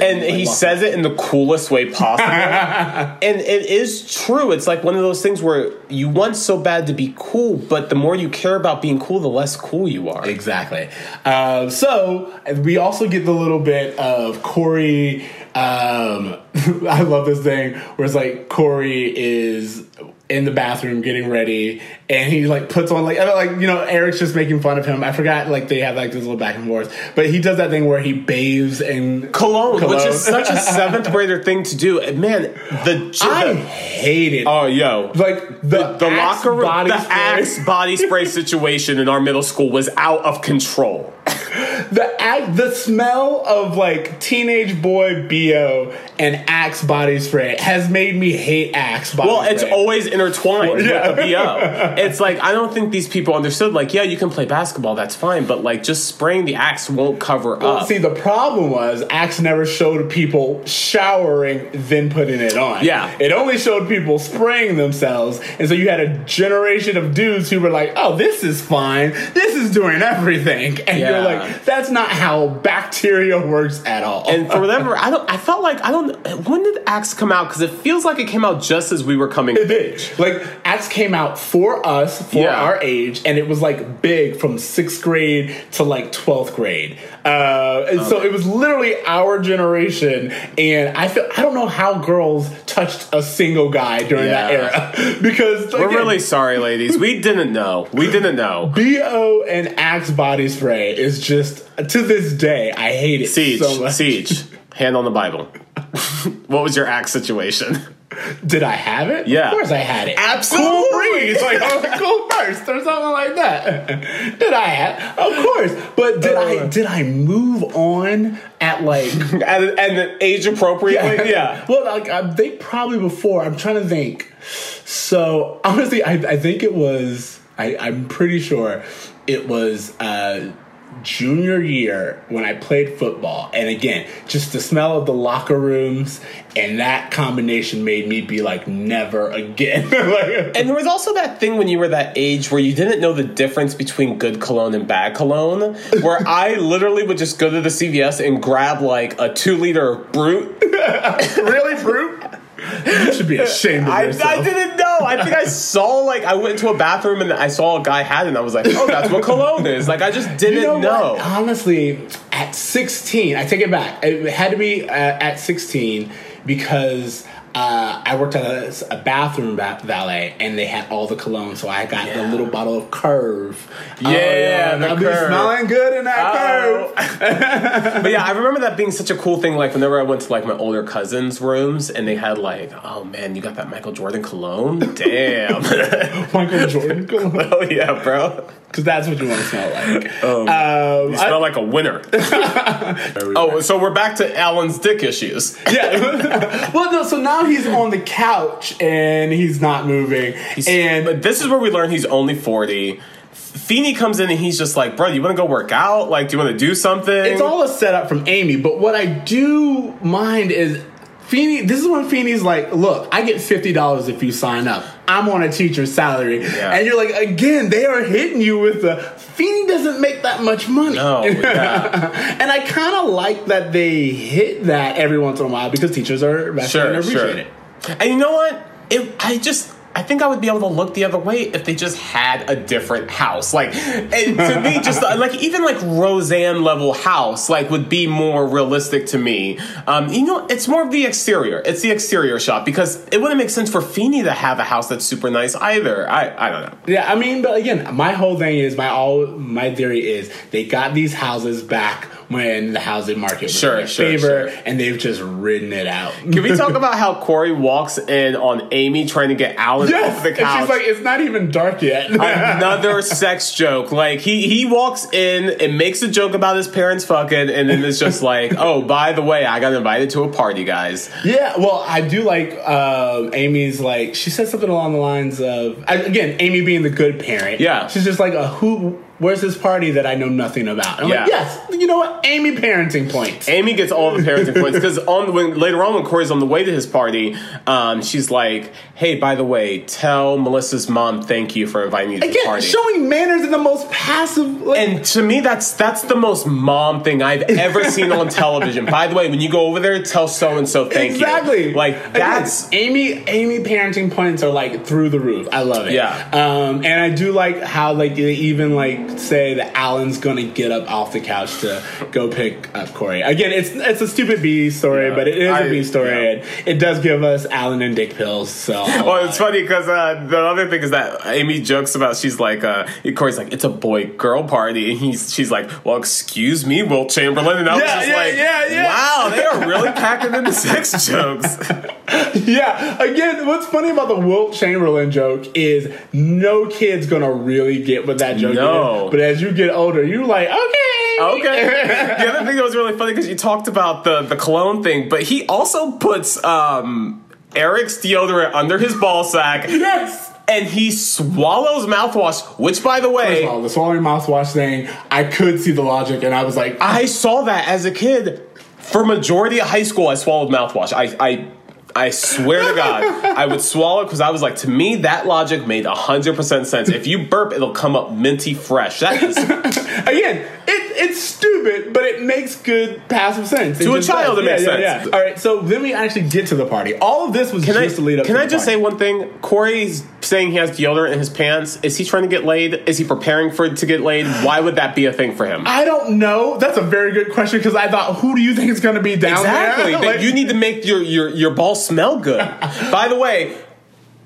And he says it in the coolest way possible. and it is true. It's like one of those things where you want so bad to be cool, but the more you care about being cool, the less cool you are.
Exactly. Um, so we also get the little bit of Corey. Um, I love this thing where it's like Corey is in the bathroom getting ready, and he like puts on like like you know Eric's just making fun of him. I forgot like they have like this little back and forth, but he does that thing where he bathes in
Cologne, which is such a seventh grader thing to do. And Man, the,
I
the
hate it.
oh yo,
like the
the, the locker room,
body
the
spray.
axe body spray situation in our middle school was out of control.
the act, the smell of like teenage boy bo and Axe body spray has made me hate Axe body
Well,
spray.
it's always intertwined
Yeah.
with the BO. It's like I don't think these people understood. Like, yeah, you can play basketball, that's fine, but like just spraying the axe won't cover
Well,
up.
see, the problem was Axe never showed people showering then putting it on.
Yeah.
It only showed people spraying themselves. And so you had a generation of dudes who were like, oh, this is fine. This is doing everything. And
Yeah.
you're like, that's not how bacteria works at all.
and for whatever, I don't. I felt like I don't. When did Axe come out? Because it feels like it came out just as we were coming.
It did. Like Axe came out for us, for
Yeah.
our age, and it was like big from sixth grade to like twelfth grade. Uh, and so it was literally our generation, and I feel I don't know how girls touched a single guy during that era because
We're really sorry, ladies. We didn't know. We didn't know.
Bo and Axe body spray is just to this day I hate it
Siege,
so much.
siege. Hand on the Bible. what was your axe situation?
Did I have it?
Yeah.
Of course I had it.
Absolutely.
Cool breeze, like oh, cool burst or something like that. did I have? Of course. But did I did I move on at like
and, and age appropriately? Yeah.
well, like I think probably before. I'm trying to think. So honestly, I, I think it was. I, I'm pretty sure it was uh, junior year when I played football, and again, just the smell of the locker rooms and that combination made me be like, never again. like,
And there was also that thing when you were that age where you didn't know the difference between good cologne and bad cologne, where I literally would just go to the CVS and grab like a two liter Brut.
really, Brut? You should be ashamed of
I,
yourself.
I didn't know. I think I saw like I went into a bathroom and I saw a guy had it and I was like, oh, that's what cologne is. Like I just didn't
You know,
know.
Honestly, at 16, I take it back. It had to be uh, at 16 because uh, I worked at a, a bathroom va- valet and they had all the cologne, so I got the little bottle of Curve. Oh,
Yeah, the
I'll be smelling good in that
Oh.
Curve.
But yeah, I remember that being such a cool thing. Like whenever I went to like my older cousins' rooms, and they had like, "Oh man, you got that Michael Jordan cologne? Damn!
Michael Jordan cologne.
oh yeah, bro."
Because that's what you want to smell like.
Oh,
um,
You
I-
smell like a winner. oh, so we're back to Alan's dick issues.
yeah. well, no. So now he's on the couch and he's not moving, and
But this is where we learn he's only 40. Feeney comes in and he's just like, bro, you want to go work out? Like, do you want to do something?
It's all a setup from Amy, but what I do mind is Feeney. This is when Feeney's like, "Look, I get fifty dollars if you sign up. I'm on a teacher's salary,"
Yeah.
and you're like, "Again, they are hitting you with the Feeney doesn't make that much money."
No, yeah.
and I kind of like that they hit that every once in a while because teachers are
Sure,
and appreciate
sure.
it.
And you know what? It, I just. I think I would be able to look the other way if they just had a different house. Like, to me, just like even like Roseanne level house, like would be more realistic to me. Um, you know, it's more of the exterior. It's the exterior shot because it wouldn't make sense for Feeney to have a house that's super nice either. I I don't know.
Yeah, I mean, but again, my whole thing is my all my theory is they got these houses back when the housing market was
Sure,
in their
sure,
favor,
sure.
and they've just ridden it out.
Can we talk about how Corey walks in on Amy trying to get Alan
Yes,
off the
and
couch?
she's like, it's not even dark yet.
Another sex joke. Like he he walks in and makes a joke about his parents fucking, and then it's just like, oh, by the way, I got invited to a party, guys.
yeah, well, I do like um, Amy's like she said something along the lines of again, Amy being the good parent.
Yeah.
she's just like, a who? Where's this party that I know nothing about? And I'm like, yes, you know what? Amy parenting points.
Amy gets all the parenting points because on when later on when Corey's on the way to his party, um, she's like, "Hey, by the way, tell Melissa's mom thank you for inviting me to the
Again,
party."
showing manners in the most passive. Like,
and to me, that's that's the most mom thing I've ever seen on television. By the way, when you go over there, tell so and so thank
exactly.
you. Exactly. Like
Again,
that's
Amy. Amy parenting points are like through the roof. I love it.
Yeah.
Um, and I do like how like they even like say that Alan's gonna get up off the couch to go pick up Corey. Again, it's it's a stupid B story,
Yeah.
but it is
I-
a B story,
yeah.
and it does give us Alan and dick pills. So
Well, it's funny because uh, the other thing is that Amy jokes about she's like, uh, Corey's like, it's a boy girl party, and he's she's like, well, excuse me, Wilt Chamberlain, and I was
Yeah,
just
yeah,
like, wow, they are really packing in the sex jokes.
yeah. Again, what's funny about the Wilt Chamberlain joke is no kid's gonna really get what that joke
No.
is. But as you get older, you're like, okay.
Okay. the other thing that was really funny because you talked about the the cologne thing, but he also puts um, Eric's deodorant under his ball sack.
yes.
And he swallows mouthwash, which, by the
First
way,
of all, the swallowing mouthwash thing, I could see the logic, and I was like,
I saw that as a kid. For majority of high school, I swallowed mouthwash. I, I, I swear to God, I would swallow it because I was like, to me, that logic made hundred percent sense. If you burp, it'll come up minty fresh. That is
again, it, it's stupid, but it makes good passive sense. It
To a child,
does.
it makes
Yeah, yeah,
sense.
yeah. All right, so then we actually get to the party. All of this was
Can I,
just to lead up.
can I just say one thing? Corey's saying he has deodorant in his pants. Is he trying to get laid? Is he preparing for it to get laid? Why would that be a thing for him?
I don't know. That's a very good question because I thought, who do you think is going to be down
Exactly.
there?
That
Like-
you need to make your, your, your balls smell good. By the way,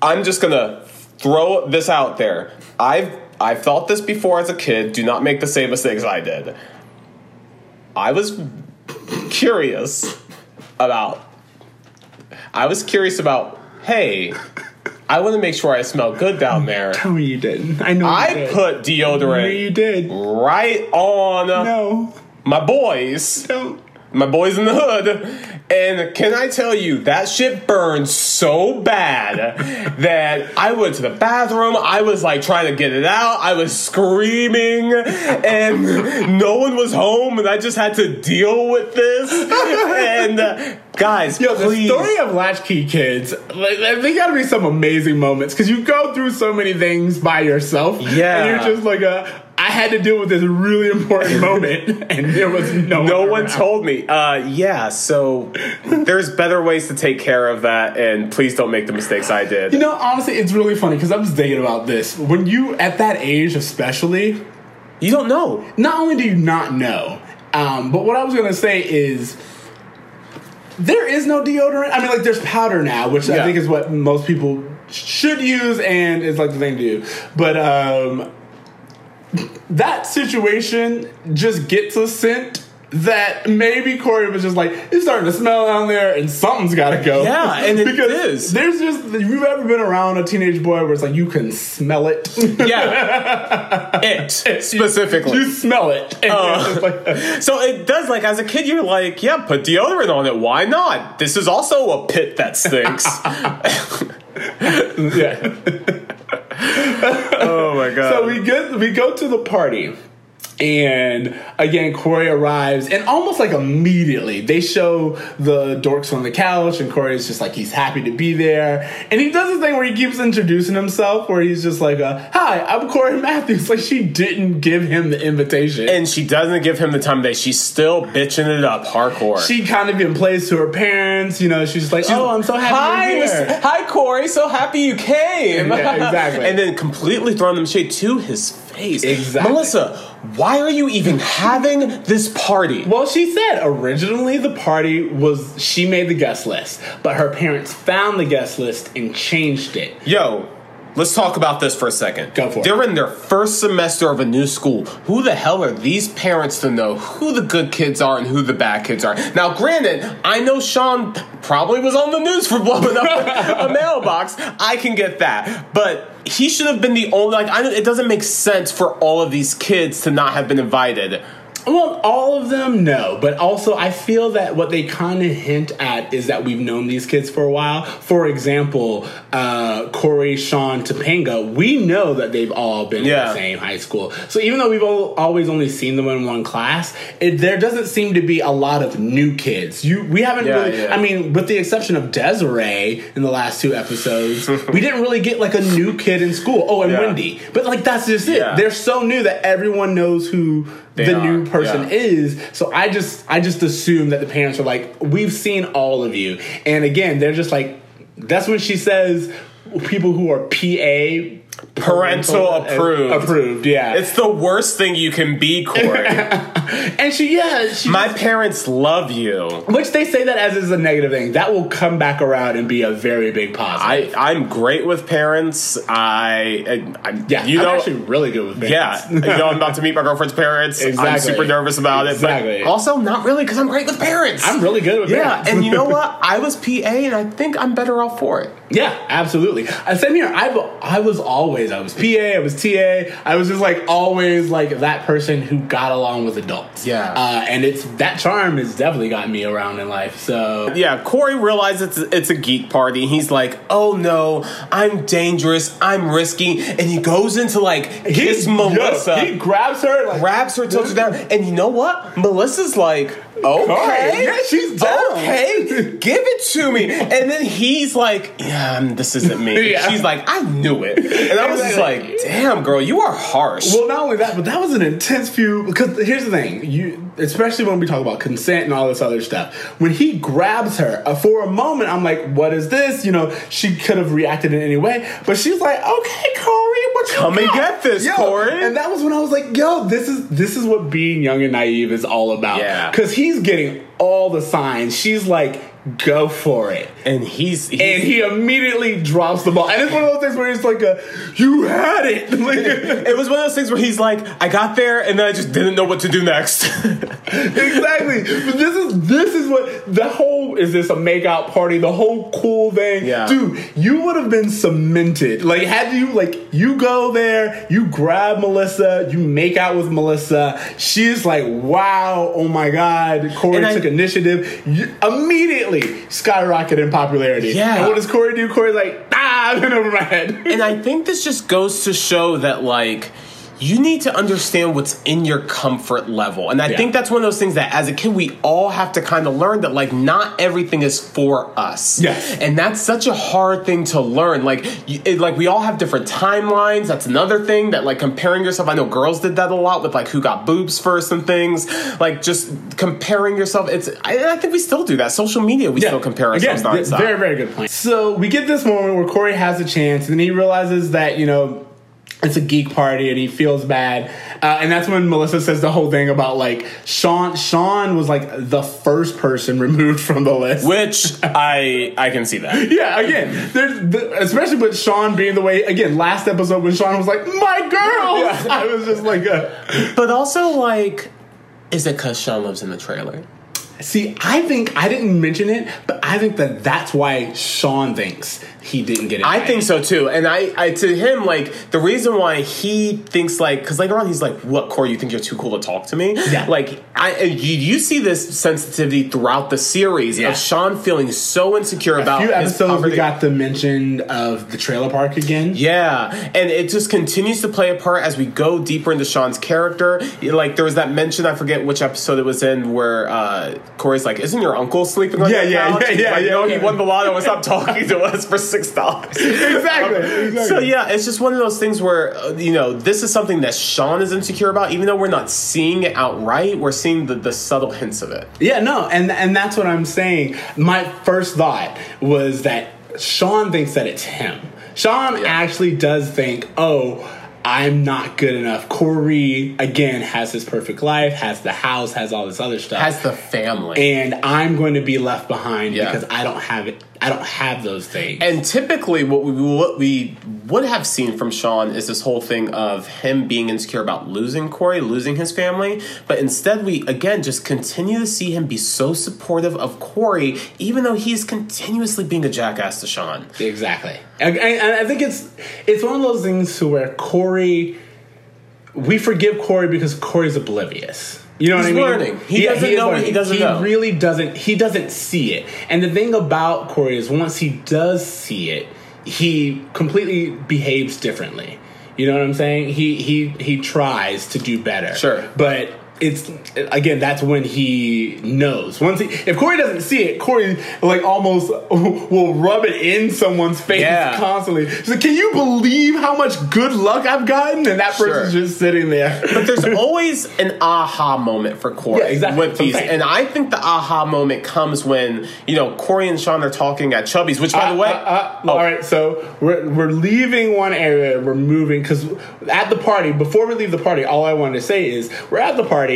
I'm just gonna throw this out there. I've I've thought this before as a kid. Do not make the same mistakes I did. I was curious about. I was curious about. Hey, I want to make sure I smell good down there.
Tell me you didn't. I know. you
I
did.
put
No,
deodorant
you did.
right on
No,
my boys
don't.
My boys in the hood. And can I tell you, that shit burned so bad that I went to the bathroom. I was like trying to get it out. I was screaming, and no one was home, and I just had to deal with this. And uh, guys,
Yo, the story of Latchkey Kids, like, they got to be some amazing moments because you go through so many things by yourself.
Yeah.
and you're just like a. I had to deal with this really important moment, and there was no
no
one
one told me. Uh, yeah, so there's better ways to take care of that, and please don't make the mistakes I did.
You know, honestly, it's really funny because I'm just thinking about this. When you, at that age especially,
You don't know.
not only do you not know, um, but what I was going to say is there is no deodorant. I mean, like, there's powder now, which I think is what most people should use and is like the thing to do. But um, that situation just gets a scent that maybe Corey was just like, it's starting to smell down there and something's got to go.
Yeah, and it
because
is.
There's just, if you've ever been around a teenage boy where it's like, you can smell it.
Yeah, it specifically.
you smell it. And
Uh.
like-
So it does like as a kid you're like, yeah, put deodorant on it. Why not? This is also a pit that stinks.
yeah.
oh my god.
So we get we go to the party. And again, Corey arrives, and almost like immediately they show the dorks on the couch, and Corey is just like he's happy to be there. And he does this thing where he keeps introducing himself, where he's just like, uh, "Hi, I'm Corey Matthews." Like she didn't give him the invitation,
and she doesn't give him the time of day. She's still bitching it up hardcore.
she kind of even plays to her parents. You know, she's like, "Oh, I'm so happy
Hi,
you're here."
Hi, Corey. So happy you came.
Yeah, exactly.
and then completely throwing them shade to his
Exactly.
Melissa, why are you even having this party?
Well, she said originally the party was she made the guest list, but her parents found the guest list and changed it.
Yo, let's talk about this for a second.
Go for it.
They're in their first semester of a new school. Who the hell are these parents to know who the good kids are and who the bad kids are? Now, granted, I know Sean probably was on the news for blowing up a mailbox. I can get that. But he should have been the only, like, I, it doesn't make sense for all of these kids to not have been invited.
Well, all of them, no. But also, I feel that what they kind of hint at is that we've known these kids for a while. For example, uh, Corey, Sean, Topanga, we know that they've all been in the same high school. So even though we've all, always only seen them in one class, it, there doesn't seem to be a lot of new kids. You, we haven't
Yeah,
really.
yeah.
I mean, with the exception of Desiree in the last two episodes, we didn't really get like a new kid in school. Oh, and
Yeah.
Wendy. But like that's just it.
Yeah.
They're so new that everyone knows who
They
the
are,
new person
yeah.
is. So I just I just assume that the parents are like, we've seen all of you. And again, they're just like that's when she says people who are PA
Parental approved.
Approved, yeah.
It's the worst thing you can be, Corey.
and she yeah, she
My parents love you.
which they say that as is a negative thing. That will come back around and be a very big positive.
I, I'm great with parents. I, I I'm,
yeah,
you
I'm
know,
actually really good with
yeah,
parents.
you know, I'm about to meet my girlfriend's parents. I'm super nervous about it,
Exactly.
but also not really because I'm great with parents.
I'm really good with
yeah,
parents.
and you know what? I was PA, and I think I'm better off for it.
Yeah, absolutely. Same here. I I was always I was PA, I was TA. I was just like always like that person who got along with adults.
Yeah.
uh, and it's that charm has definitely gotten me around in life. So
Yeah, Corey realizes it's, it's a geek party. He's like, "Oh no, I'm dangerous. I'm risky," and he goes into like kiss
He-
Melissa.
yo, he grabs her, like,
grabs her, tilts her down, and you know what? Melissa's like, okay,
Yeah, she's down.
okay, give it to me. And then he's like, yeah, um, this isn't me.
Yeah.
She's like, I knew it, and I was just like, damn, girl, you are harsh.
Well, not only that, but that was an intense few. Because here's the thing, you especially when we talk about consent and all this other stuff. When he grabs her uh, for a moment, I'm like, "What is this?" You know, she could have reacted in any way, but she's like, "Okay, Corey, what you
Come and get this,
Yo,
Corey.
And that was when I was like, "Yo, this is this is what being young and naive is all about."
Yeah.
because he's getting all the signs. She's like, "Go for it."
and he's, he's
And he immediately drops the ball, and it's one of those things where he's like, a, "You had it." Like,
it was one of those things where he's like, I got there, and then I just didn't know what to do next.
exactly. But this is this is what the whole is this a makeout party? The whole cool thing,
Yeah.
dude. You would have been cemented. Like had you like you go there, you grab Melissa, you make out with Melissa. She's like, wow, oh my god. Corey
And I-
took initiative. You, immediately skyrocket in popularity.
Yeah.
And what does Corey do? Corey's like, ah, I've been over my head.
and I think this just goes to show that like you need to understand what's in your comfort level. And I
Yeah.
think that's one of those things that as a kid we all have to kind of learn that like not everything is for us.
Yes.
And that's such a hard thing to learn. Like it, like we all have different timelines. That's another thing that like comparing yourself. I know girls did that a lot with like who got boobs first and things. Like just comparing yourself. It's I, I think we still do that. Social media we still compare ourselves
Again,
nonstop.
Very, very good point. So we get this moment where Corey has a chance, and then he realizes that you know it's a geek party, and he feels bad, uh, and that's when Melissa says the whole thing about like Sean. Sean was like the first person removed from the list.
Which I I can see that.
yeah, again, there's the, especially with Sean being the way. Again, last episode when Sean was like, "My girl," I was just like, uh,
But also, like, Is it because Sean lives in the trailer?
See, I think I didn't mention it, but I think that that's why Sean thinks he didn't get it.
I think so too, and I, I to him like the reason why he thinks like because later on he's like, "What, Corey? You think you're too cool to talk to me?"
Yeah.
Like I, you, you see this sensitivity throughout the series
Yeah.
of Sean feeling so insecure
A
about
few
his
episodes
poverty.
we got the mention of the trailer park again.
Yeah, and it just continues to play a part as we go deeper into Sean's character. Like there was that mention, I forget which episode it was in, where uh, Corey's like, "Isn't your uncle sleeping on
Yeah,
your
yeah, yeah, yeah,
like,
yeah,
No,
yeah.
he won the lotto and stopped talking to us for six dollars.
Exactly, exactly.
So yeah, it's just one of those things where uh, you know this is something that Sean is insecure about, even though we're not seeing it outright. We're seeing the, the subtle hints of it.
Yeah, no, and and that's what I'm saying. My first thought was that Sean thinks that it's him. Sean actually does think, oh, I'm not good enough. Corey again has his perfect life, has the house, has all this other stuff,
Has the family.
and I'm going to be left behind
Yeah.
because I don't have it. I don't have those things.
And typically, what we what we would have seen from Sean is this whole thing of him being insecure about losing Corey, losing his family. But instead, we again just continue to see him be so supportive of Corey, even though he's continuously being a jackass to Sean.
Exactly. And, and and I think it's it's one of those things to where Corey, we forgive Corey because Corey's oblivious. You know
He's
what I mean?
learning. He doesn't
is
know what he doesn't
he
know.
really doesn't. He doesn't see it. And the thing about Corey is, once he does see it, he completely behaves differently. You know what I'm saying? He he he tries to do better.
Sure.
but. It's again. That's when he knows. Once he, if Corey doesn't see it, Corey like almost will rub it in someone's face
Yeah.
constantly. Like, "Can you believe how much good luck I've gotten?" And that
Sure.
person's just sitting there.
But there's always an aha moment for Corey
Yeah, exactly.
with
That's what I'm
these, and I think the aha moment comes when you know Corey and Sean are talking at Chubby's. Which, by the
Uh,
way,
uh, uh,
oh,
all right. So we're we're leaving one area. We're moving because at the party. Before we leave the party, all I wanted to say is we're at the party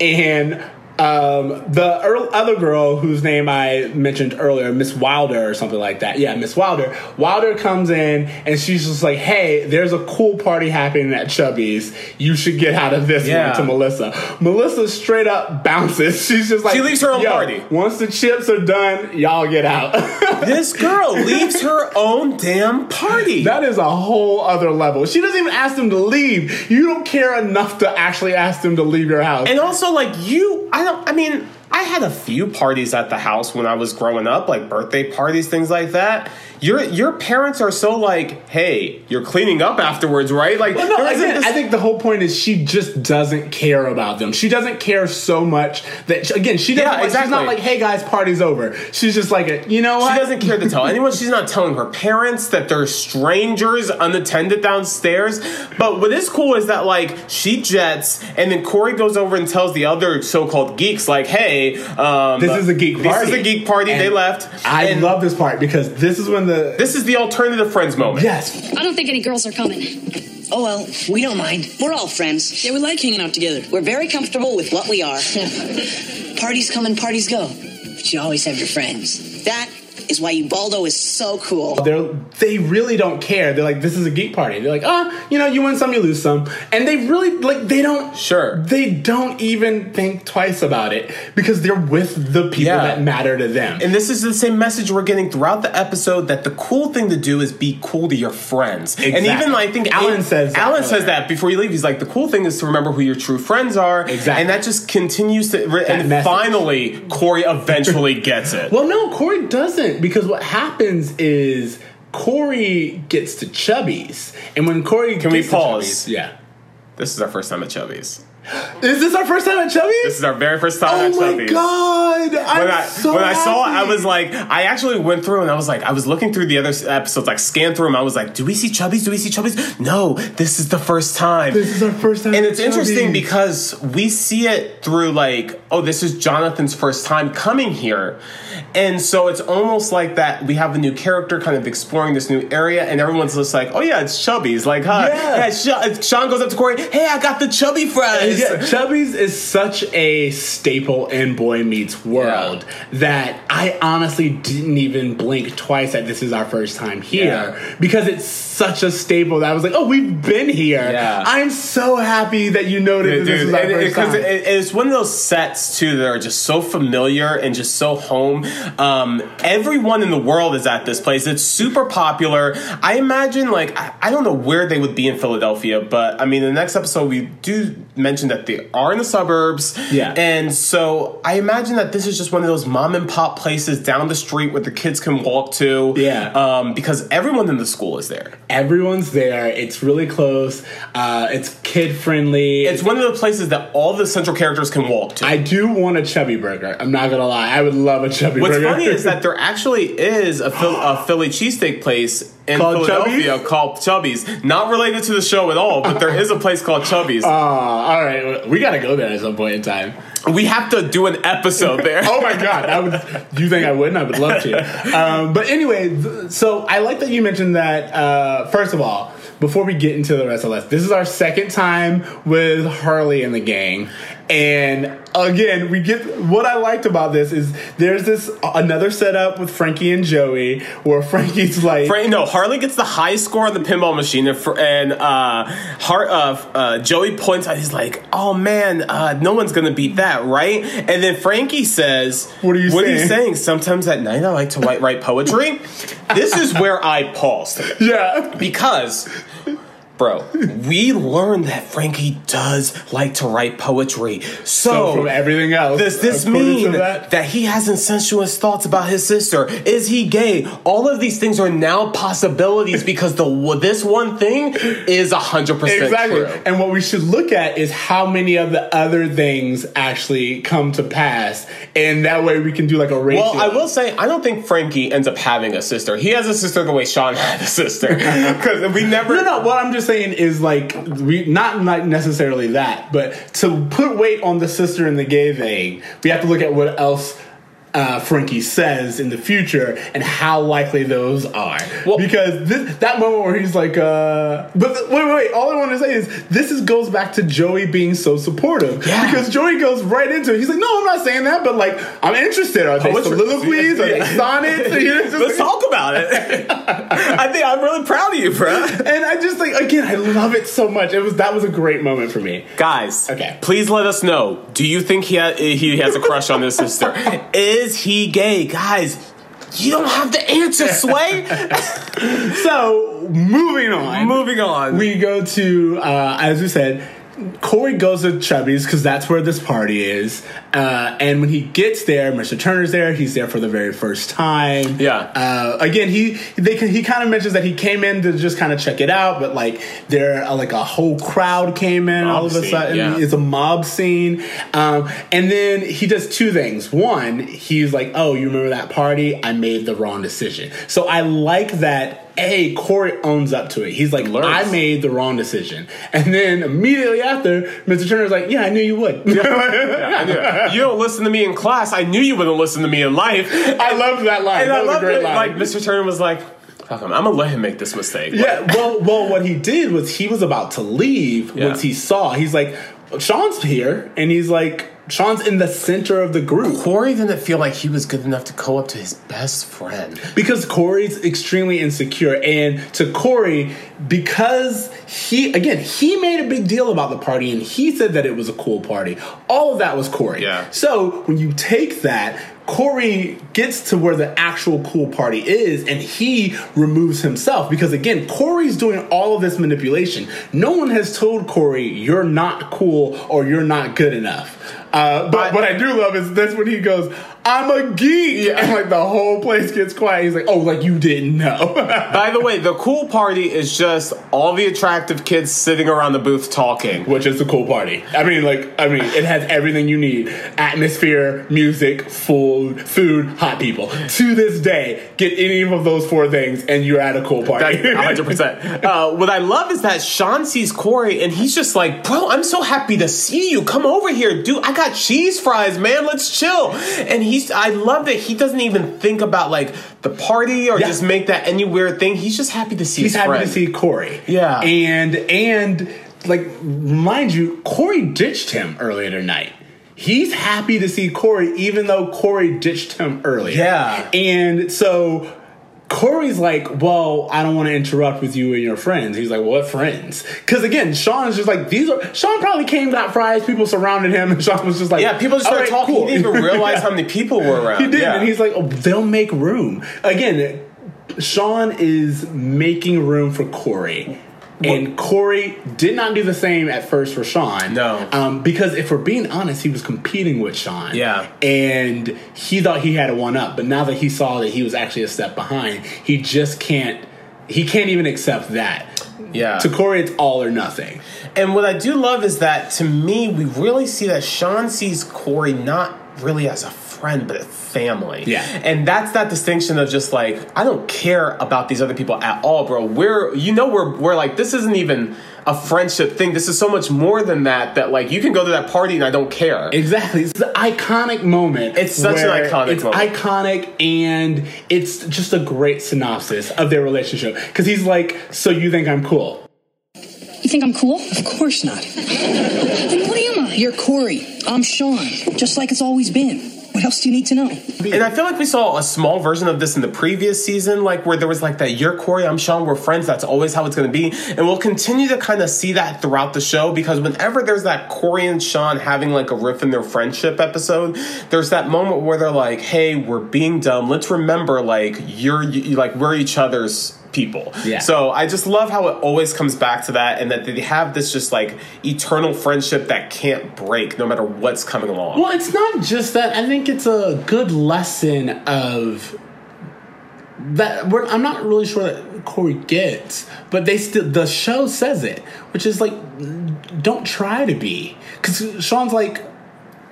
and. Um, the earl other girl whose name I mentioned earlier, Miss Wilder or something like that. Yeah, Miss Wilder. Wilder comes in and she's just like, "Hey, there's a cool party happening at Chubby's. You should get out of this
Yeah.
one." To Melissa. Melissa straight up bounces. She's just like,
She leaves her own party."
Once the chips are done, y'all get out.
this girl leaves her own damn party.
That is a whole other level. She doesn't even ask them to leave. You don't care enough to actually ask them to leave your house.
And also, like you, I don't. I mean, I had a few parties at the house when I was growing up, like birthday parties, things like that. Your your parents are so like, hey, you're cleaning up afterwards, right? Like,
Well, no, again,
this-
I think the whole point is she just doesn't care about them. She doesn't care so much that again she doesn't.
Yeah,
like, She's not like, "Hey guys, party's over." She's just like, you know what?
She doesn't care to tell anyone. She's not telling her parents that they're strangers unattended downstairs. But what is cool is that like she jets, and then Corey goes over and tells the other so-called geeks, like, "Hey, um,
This is a geek
This
party.
is a geek party.
And
they left."
I
And
love this part because this is when the
This is the alternative friends moment.
yes.
I don't think any girls are coming.
Oh well, we don't mind. We're all friends.
Yeah, we like hanging out together.
We're very comfortable with what we are. parties come and parties go. But you always have your friends. That is why Ubaldo is so cool.
They're they really don't care. They're like, this is a geek party. They're like, ah, you know, you win some, you lose some, and they really like they don't.
Sure.
They don't even think twice about it because they're with the people
Yeah.
that matter to them.
And this is the same message we're getting throughout the episode that the cool thing to do is be cool to your friends. And even I think
Alan says that
Alan says that before you leave. He's like, the cool thing is to remember who your true friends are.
Exactly.
And that just continues to. and
message.
finally, Corey eventually gets it.
well, no, Corey doesn't because what happens is Corey gets to Chubby's, and when Corey
Can we pause?
Chubby's- yeah.
This is our first time at Chubby's.
Is this our first time at Chubby's?
This is our very first time
oh
at
my god! I'm
when I
so
when I saw it, I was like, I actually went through and I was like, I was looking through the other episodes, like scanned through them. I was like, do we see Chubby's? Do we see Chubby's? No, this is the first time.
This is our first time
and it's interesting because we see it through like, oh, this is Jonathan's first time coming here, and so it's almost like that. We have a new character, kind of exploring this new area, and everyone's just like, oh yeah, it's Chubby's. Like, huh?
Yeah.
Yeah, Sean goes up to Corey, hey, I got the chubby fries.
Yeah, Chubby's is such a staple in Boy Meets World that I honestly didn't even blink twice that this is our first time here
Yeah.
because it's such a staple that I was like, oh, we've been here.
Yeah.
I'm so happy that you noted that this
Dude,
is our
because
time.
it, it's one of those sets too that are just so familiar and just so home. Um, everyone in the world is at this place. It's super popular. I imagine, like, I, I don't know where they would be in Philadelphia, but I mean, the next episode we do mention that they are in the suburbs.
Yeah.
and so I imagine that this is just one of those mom and pop places down the street where the kids can walk to.
Yeah.
um, because everyone in the school is there.
Everyone's there. It's really close. Uh, it's kid friendly.
It's one of the places that all the central characters can walk to.
I do want a chubby burger. I'm not gonna lie. I would love a chubby
What's
burger.
What's funny is that there actually is a, Phil- a Philly cheesesteak place in
Called
Philadelphia
Chubby's?
called Chubby's. Not related to the show at all, but there is a place called Chubby's.
Uh, all right, we gotta go there at some point in time.
We have to do an episode there.
oh my god, I would. You think I wouldn't? I would love to. Um, but anyway, so I like that you mentioned that. Uh, first of all, before we get into the rest of this, this is our second time with Harley and the gang, and again, we get what I liked about this is there's this another setup with Frankie and Joey where Frankie's like.
Frank, no, Harley gets the high score on the pinball machine, and, uh, Har- uh, uh, Joey points out, he's like, "Oh man, uh, no one's gonna beat that, right?" And then Frankie says,
What are you
What are you
saying?"
saying? Sometimes at night I like to write, write poetry. this is where I paused.
yeah.
Because, bro, we learned that Frankie does like to write poetry. So,
So from everything else,
does this mean that?
that-
he has incestuous thoughts about his sister? Is he gay? All of these things are now possibilities because the this one thing is hundred percent
Exactly.
true.
And what we should look at is how many of the other things actually come to pass. And that way we can do like a ratio.
Well, I will say I don't think Frankie ends up having a sister. He has a sister the way Sean had a sister because we never.
No, no. What I'm just saying is like we not not necessarily that, but to put weight on the sister and the gay thing, we have to look at what else uh, Frankie says in the future and how likely those are.
Well-
because this, that moment where he's like, uh, but th- wait, wait, wait. All I want to say is this is goes back to Joey being so supportive.
Yeah.
Because Joey goes right into it. He's like, no, I'm not saying that, but like I'm interested. Are they
Poetry.
soliloquies? Are they sonnets? You know, just
Let's talk about it. I think I'm really proud of you, bro.
and I just like again, I love it so much. It was that was a great moment for me.
Guys,
Okay.
please let us know. Do you think he ha- he has a crush on his sister? Is he gay, guys? You don't have the answer, Sway.
So moving on,
Moving on.
we go to uh, as we said. Corey goes to Chubby's because that's where this party is. Uh, and when he gets there, Mr. Turner's there. He's there for the very first time.
Yeah.
Uh, again, he they he kind of mentions that he came in to just kind of check it out, but like there uh, like a whole crowd came in all of a
scene,
sudden.
yeah.
It's a mob scene. Um, and then he does two things. One, he's like, "Oh, you remember that party? I made the wrong decision." So I like that. A Corey owns up to it. He's like,
Learns.
"I made the wrong decision," and then immediately after, Mr. Turner's like, "Yeah, I knew you would."
I knew- you don't listen to me in class. I knew you wouldn't listen to me in life.
I loved that line.
And
that
I
was a
love
great
it.
line.
Like Mr. Turner was like, "Fuck him. I'm gonna let him make this mistake."
Yeah, well, well, what he did was he was about to leave
Yeah.
once he saw. He's like, Sean's here, and he's like, Sean's in the center of the group
Corey didn't feel like he was good enough to go up to his best friend.
because Corey's extremely insecure, and to Corey, because he again he made a big deal about the party, and he said that it was a cool party. All of that was Corey.
Yeah.
So when you take that. Corey gets to where the actual cool party is and he removes himself because again, Corey's doing all of this manipulation. No one has told Corey you're not cool or you're not good enough. Uh, but
I-
what I do love is that's when he goes, "I'm a geek," and like the whole place gets quiet. He's like, "Oh, like you didn't know."
By the way, the cool party is just all the attractive kids sitting around the booth talking.
Which is the cool party. I mean, like, I mean, it has everything you need: atmosphere, music, food, food, hot people. To this day, get any of those four things, and you're at a cool party.
That's 100%. Uh, what I love is that Sean sees Corey and he's just like, bro, I'm so happy to see you. Come over here, dude. I got cheese fries, man. Let's chill. And he's, I love that he doesn't even think about like the party or
Yeah.
just make that any weird thing. He's just happy to see
He's happy
friend.
to see Corey.
Yeah.
and and like mind you, Corey ditched him earlier tonight. He's happy to see Corey, even though Corey ditched him earlier.
Yeah.
and so. Corey's like, well, I don't want to interrupt with you and your friends. He's like, what friends? Because again, Sean's just like, these are. Sean probably came, got fries, people surrounded him, and Sean was just like,
Yeah, people just started
right,
talking.
cool."
He didn't even realize
Yeah.
how many people were around.
He did,
Yeah.
and he's like, oh, they'll make room. Again, Sean is making room for Corey. And Corey did not do the same at first for Sean.
No.
Um, because if we're being honest, he was competing with Sean.
Yeah.
And he thought he had a one up, but now that he saw that he was actually a step behind, he just can't he can't even accept that.
yeah.
To Corey, it's all or nothing.
And what I do love is that to me, we really see that Sean sees Corey not really as a friend, but a family.
Yeah.
And that's that distinction of just like, I don't care about these other people at all, bro. We're, you know, we're, we're like, this isn't even a friendship thing. This is so much more than that, that like, you can go to that party and I don't care.
Exactly. It's the iconic moment.
It's such an
where
iconic
it's
moment.
iconic and it's just a great synopsis of their relationship. Because he's like, so you think I'm cool?
You think I'm cool?
Of course not.
Then what am I?
You're Corey. I'm Sean. Just like it's always been. What else do you need to know?
And I feel like we saw a small version of this in the previous season, like where there was like that you're Corey, I'm Sean, we're friends, that's always how it's gonna be. And we'll continue to kind of see that throughout the show because whenever there's that Corey and Sean having like a riff in their friendship episode, there's that moment where they're like, hey, we're being dumb. Let's remember like you're you, like we're each other's people.
Yeah.
So I just love how it always comes back to that and that they have this just like eternal friendship that can't break no matter what's coming along.
Well, it's not just that. I think it's a good lesson of that. We're, I'm not really sure that Corey gets, but they still the show says it, which is like, don't try to be, because Sean's like.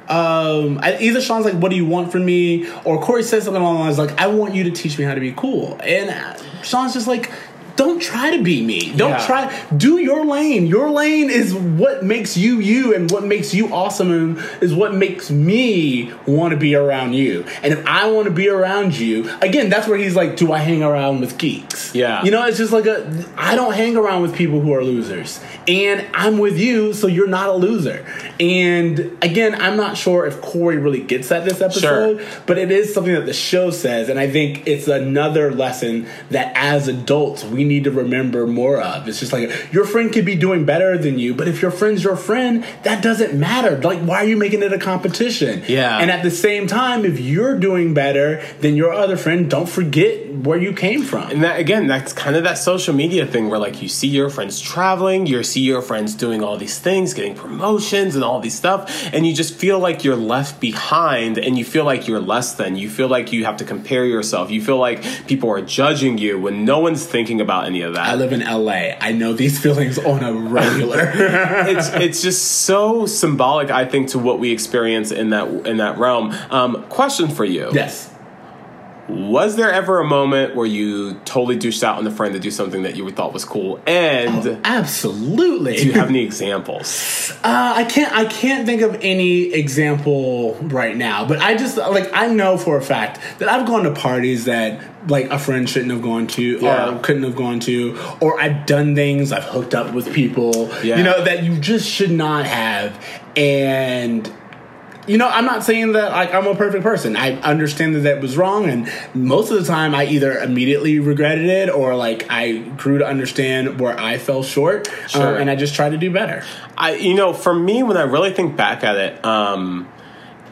Um, either Sean's like, "What do you want from me?" or Corey says something along the lines like, "I want you to teach me how to be cool," and uh, Sean's just like, "Don't try to be me. Don't
Yeah.
try. Do your lane. Your lane is what makes you you, and what makes you awesome, and is what makes me want to be around you. And if I want to be around you, again, that's where he's like, "Do I hang around with geeks?"
Yeah.
you know, it's just like a. I don't hang around with people who are losers, and I'm with you, so you're not a loser. And again, I'm not sure if Corey really gets that this episode, but it is something that the show says, and I think it's another lesson that as adults we need to remember more of. It's just like your friend could be doing better than you, but if your friend's your friend, that doesn't matter. Like, why are you making it a competition?
Yeah.
And at the same time, if you're doing better than your other friend, don't forget where you came from.
And that again, that's kind of that social media thing where like you see your friends traveling, you see your friends doing all these things, getting promotions and all these stuff, and you just feel like you're left behind and you feel like you're less than. You feel like you have to compare yourself. You feel like people are judging you when no one's thinking about any of that.
I live in LA. I know these feelings on a regular.
it's it's just so symbolic, I think, to what we experience in that in that realm. Um, question for you:
yes.
Was there ever a moment where you totally douched out on a friend to do something that you thought was cool? And
Absolutely.
do you have any examples?
Uh, I can't. I can't think of any example right now. But I just like I know for a fact that I've gone to parties that like a friend shouldn't have gone to
Yeah.
or couldn't have gone to, or I've done things. I've hooked up with people.
Yeah.
You know that you just should not have. And you know, I'm not saying that like I'm a perfect person. I understand that that was wrong, and most of the time, I either immediately regretted it or like I grew to understand where I fell short, uh,
Sure.
and I just tried to do better.
I, you know, for me, when I really think back at it, um,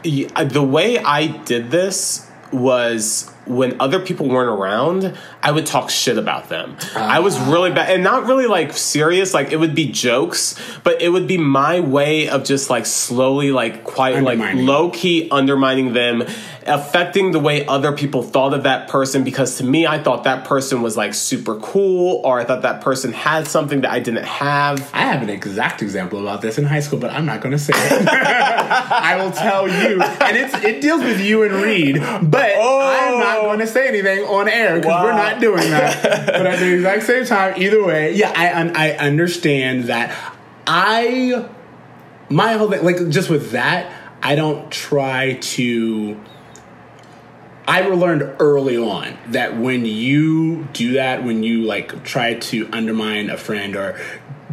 the way I did this was when other people weren't around, I would talk shit about them. I was ah. really bad, and not really like serious. Like it would be jokes, but it would be my way of just like slowly, like quiet, like low key undermining them, affecting the way other people thought of that person. Because to me, I thought that person was like super cool, or I thought that person had something that I didn't have.
I have an exact example about this in high school, but I'm not going to say it. I will tell you, and it's it deals with you and Reed, but I'm not oh. going to say anything on air because we're
Wow.
Not doing that. but at the exact same time, either way, yeah, I I understand that. I my whole thing, like just with that, I don't try to. I learned early on that when you do that, when you like try to undermine a friend or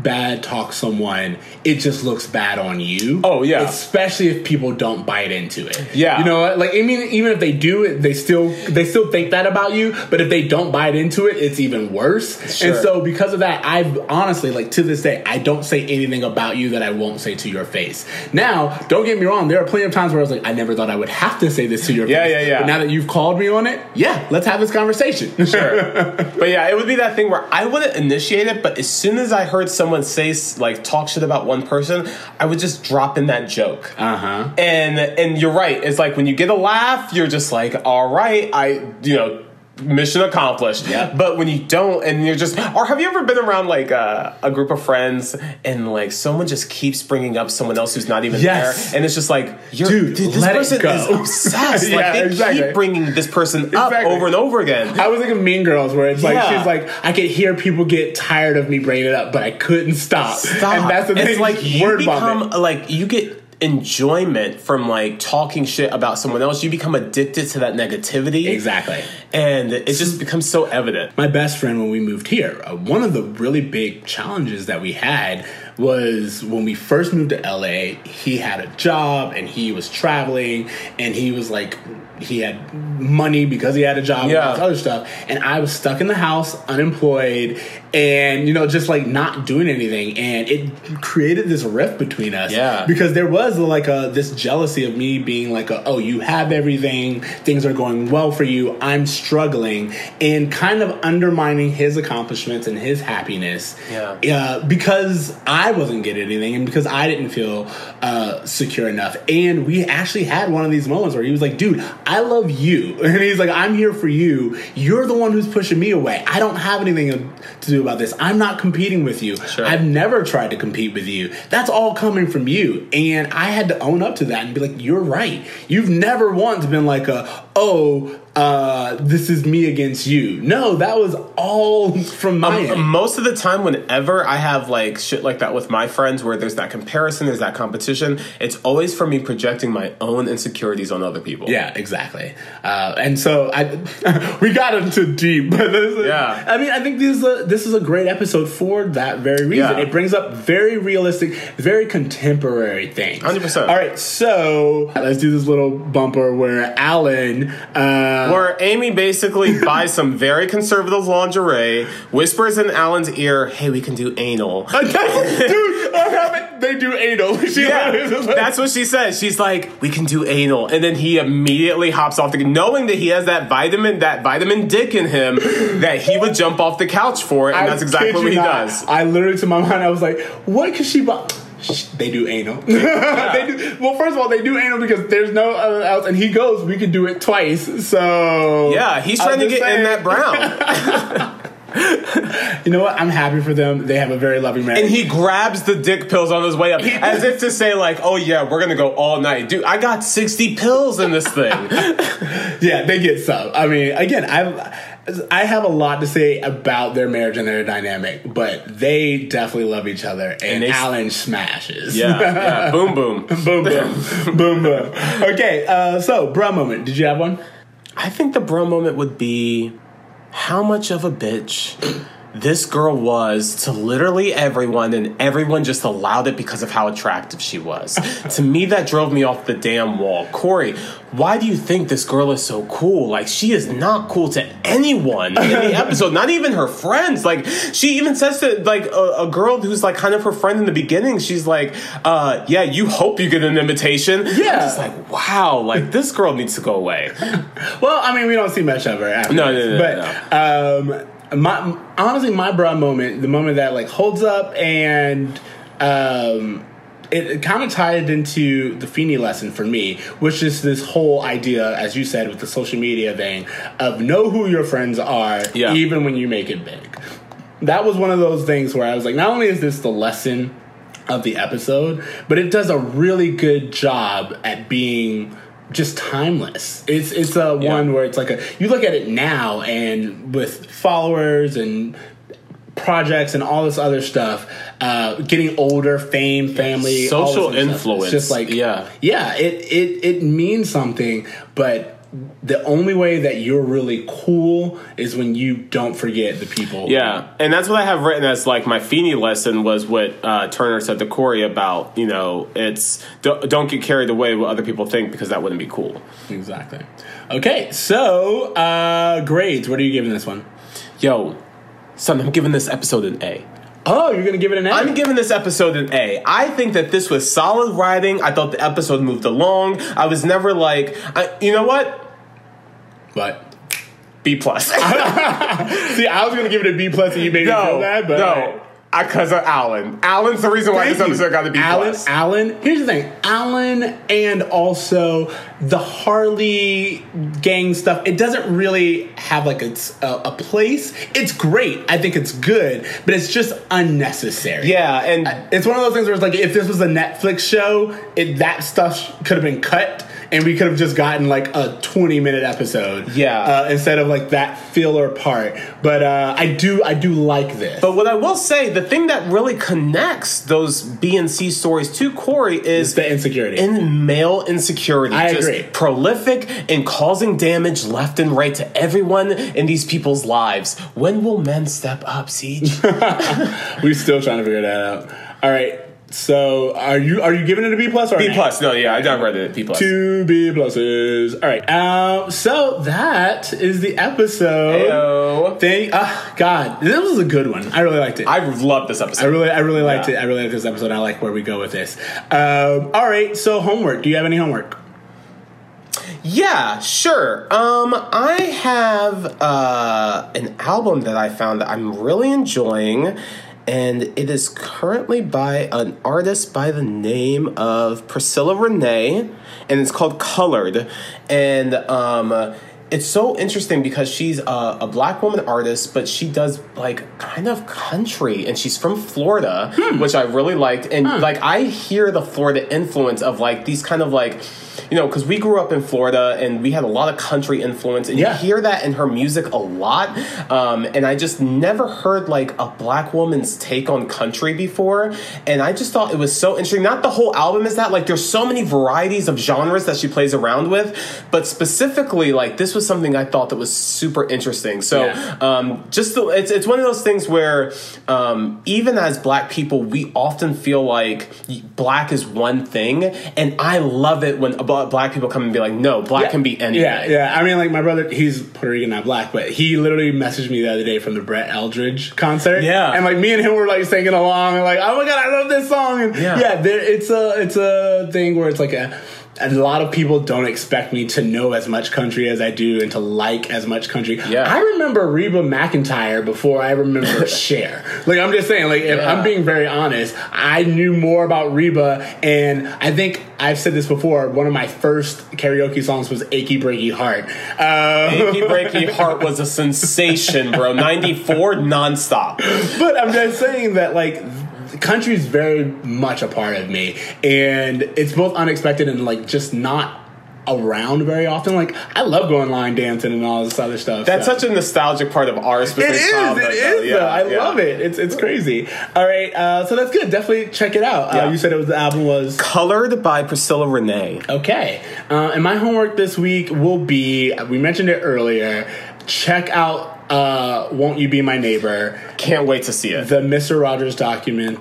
bad talk someone, it just looks bad on you.
Oh, yeah.
especially if people don't bite into it.
Yeah.
you know, what? like I mean, even if they do it, they still they still think that about you. But if they don't bite into it, it's even worse.
Sure.
And so because of that, I've honestly like to this day, I don't say anything about you that I won't say to your face. Now, don't get me wrong, there are plenty of times where I was like, I never thought I would have to say this to your
Yeah,
face.
yeah, yeah.
But now that you've called me on it, yeah, let's have this conversation.
Sure. but yeah, it would be that thing where I wouldn't initiate it, but as soon as I heard someone say like talk shit about one person, I would just drop in that joke.
Uh huh.
And and you're right. It's like when you get a laugh, you're just like, all right, I you know. Mission accomplished.
Yeah.
But when you don't, and you're just, or have you ever been around like a, a group of friends and like someone just keeps bringing up someone else who's not even
Yes.
there, and it's just like, you're,
Dude,
dude, this
let it
person
go.
is obsessed.
Yeah,
like they
exactly.
keep bringing this person up
Exactly.
over and over again.
I was thinking Mean Girls, where it's like she's like, I could hear people get tired of me bringing it up, but I couldn't stop.
Stop.
And that's the thing.
It's like you
word
become
vomit.
like you get enjoyment from like talking shit about someone else. You become addicted to that negativity.
Exactly.
And it just becomes so evident.
my best friend when we moved here uh, one of the really big challenges that we had was when we first moved to LA he had a job and he was traveling and he was like he had money because he had a job
Yeah.
and all this other stuff and I was stuck in the house unemployed and you know just like not doing anything. And it created this rift between us.
Yeah.
because there was like a this jealousy of me being like a, oh you have everything. Things are going well for you. I'm struggling. And kind of undermining his accomplishments and his happiness.
Yeah.
uh, because i wasn't getting anything and because i didn't feel uh, secure enough. And we actually had one of these moments where he was like dude i love you. And he's like i'm here for you. You're the one who's pushing me away. I don't have anything to do about this i'm not competing with you
Sure.
i've never tried to compete with you. That's all coming from you. And I had to own up to that and be like, you're right. You've never once been like a, oh, uh, this is me against you. No, that was all from my
Um, most of the time, whenever I have like shit like that with my friends, where there's that comparison, there's that competition, it's always from me projecting my own insecurities on other people.
Yeah, exactly. Uh, and so I, we got into deep, but this is,
Yeah.
I mean, I think this is a, this is a great episode for that very reason.
Yeah.
It brings up very realistic, very contemporary things.
100%.
All right, so let's do this little bumper where Alan. Uh,
Where Amy basically buys some very conservative lingerie, whispers in Alan's ear, "Hey, we can do anal."
Dude, I haven't- they do anal. She
Yeah, that's what she says. She's like, "We can do anal," and then he immediately hops off the, knowing that he has that vitamin, that vitamin dick in him, that he would jump off the couch for it, and
I
that's exactly what he
not.
does.
I literally, to my mind, I was like, what could she buy? They do anal. they do, well, first of all, they do anal because there's no other else, and he goes, we could do it twice. So
Yeah, he's trying to get in that brown.
You know what? I'm happy for them. They have a very loving man.
and he grabs the dick pills on his way up as if to say like oh yeah we're gonna go all night dude i got 60 pills in this thing
yeah, they get some. I mean, again, I I have a lot to say about their marriage and their dynamic, but they definitely love each other, and,
they-
Alan smashes.
yeah, yeah boom boom
boom, boom, boom, boom. Okay, uh, so bro moment. Did you have one?
i think the bro moment would be how much of a bitch this girl was to literally everyone and everyone just allowed it because of how attractive she was. To me that drove me off the damn wall. Corey why do you think this girl is so cool? Like she is not cool to anyone in the episode not even her friends. Like she even says to like a, a girl who's like kind of her friend in the beginning she's like uh yeah you hope you get an invitation.
Yeah.
Just like wow like this girl needs to go away.
Well, I mean, we don't see much of her. After
No, no, no,
but um, my honestly, my bra moment, the moment that like holds up and um, it, it kind of tied into the Feeney lesson for me, which is this whole idea, as you said, with the social media thing of know who your friends are,
Yeah.
even when you make it big. That was one of those things where I was like, not only is this the lesson of the episode, but it does a really good job at being just timeless. It's it's a one where it's like a you look at it now and with followers and projects and all this other stuff, uh, getting older, fame, family, all this
Social influence.
It's just like
Yeah.
yeah. It it it means something, but the only way that you're really cool is when you don't forget the people.
Yeah, and that's what I have written as like my Feeney lesson was what uh, Turner said to Corey about you know it's don't, don't get carried away with what other people think because that wouldn't be cool.
exactly. Okay, so uh, grades. What are you giving this one?
Yo, son, I'm giving this episode an A.
Oh, you're gonna give it an A.
I'm giving this episode an A. I think that this was solid writing. I thought the episode moved along. I was never like, I, you know what?
But
B plus.
see, I was gonna give it a B plus, and you made me
no,
feel bad. But
no, because of Alan. Alan's the reason why this episode got a B
Alan,
plus.
Alan. Here's the thing, Alan, and also the Harley gang stuff. It doesn't really have like it's a, a place. It's great. I think it's good, but it's just unnecessary.
Yeah, and uh,
It's one of those things where it's like if this was a Netflix show, it, that stuff could have been cut. And we could have just gotten like a 20 minute episode,
Yeah.
uh, instead of like that filler part. But uh, I do, I do like this.
But what I will say, the thing that really connects those B and C stories to Corey
it's
is
the insecurity.
in male insecurity.
I
just
agree.
Prolific and causing damage left and right to everyone in these people's lives. When will men step up, Siege?
We're still trying to figure that out. All right. So are you are you giving it a B plus or
B plus. No, yeah, I read it. B plus.
Two B pluses. All right. Um. So that is the episode.
Heyo.
Thank. Uh, God, this was a good one. I really liked it.
I love this episode.
I really, I really liked
Yeah.
it. I really liked this episode. I like where we go with this. Um, all right. So homework. Do you have any homework?
Yeah, sure. Um, I have uh, an album that I found that I'm really enjoying, and it is currently by an artist by the name of Priscilla Renea, and it's called Colored. And um, it's so interesting because she's a, a black woman artist, but she does like kind of country, and she's from Florida, which I really liked. And like, I hear the Florida influence of like these kind of like you know, because we grew up in Florida and we had a lot of country influence, and
Yeah.
you hear that in her music a lot. Um, and I just never heard like a black woman's take on country before, and I just thought it was so interesting. Not the whole album is that like there's so many varieties of genres that she plays around with, but specifically like this was something I thought that was super interesting. So
Yeah.
um, just the, it's it's one of those things where um, even as black people, we often feel like black is one thing, and I love it when black people come and be like, "No, black can be anything."
Yeah, yeah. I mean, like my brother, he's Puerto Rican, not black, but he literally messaged me the other day from the Brett Eldredge concert.
Yeah.
and like me and him were like singing along, and like, oh my god, I love this song. And
Yeah.
yeah, there, it's a it's a thing where it's like a. A lot of people don't expect me to know as much country as I do and to like as much country.
Yeah.
I remember Reba McEntire before I remember Cher. Like I'm just saying, like if
Yeah.
I'm being very honest, I knew more about Reba, and I think I've said this before. One of my first karaoke songs was "Achy Breaky Heart." Uh,
Achy Breaky Heart was a sensation, bro. 94 nonstop.
but I'm just saying that like country is very much a part of me, and it's both unexpected and like just not around very often. Like I love going line dancing and all this other stuff.
That's
so.
such a nostalgic part of our
It
specific
is.
childhood,
It
though. Yeah.
I
yeah.
love it. It's it's crazy. All right. Uh, so that's good. Definitely check it out. Uh,
Yeah.
you said it was the album was
Colored by Priscilla Renea.
Okay. Uh, and my homework this week will be we mentioned it earlier. Check out uh, Won't You Be My Neighbor,
Can't wait to see it.
the Mr. Rogers document.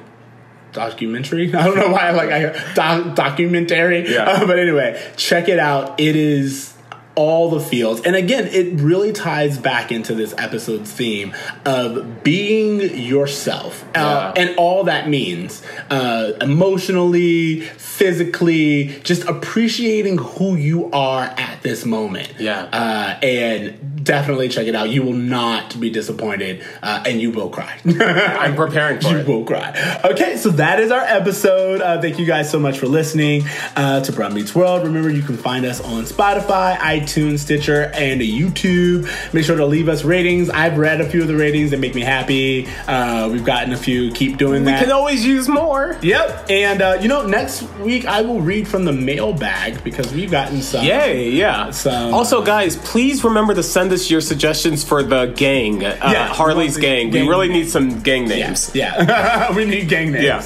Documentary? I don't know why I like I doc, documentary.
Yeah.
Uh, but anyway, check it out. It is all the fields. And again, it really ties back into this episode's theme of being yourself uh,
Yeah.
and all that means uh, emotionally, physically, just appreciating who you are at this moment.
Yeah.
Uh, and definitely check it out. You will not be disappointed uh, and you will cry.
I'm preparing for
you
it.
will cry. Okay, so that is our episode. Uh, thank you guys so much for listening uh, to Bruh Meets World. Remember, you can find us on Spotify, iTunes, Stitcher, and YouTube. Make sure to leave us ratings. I've read a few of the ratings that make me happy. Uh, we've gotten a few. Keep doing that.
We can always use more.
Yep. And uh, you know, next week I will read from the mailbag because we've gotten some.
Yay, yeah.
So-
also, guys, please remember to send us your suggestions for the gang, uh,
Yeah,
Harley's gang.
gang
We really need some gang names.
Yeah, we need gang names.
Yeah.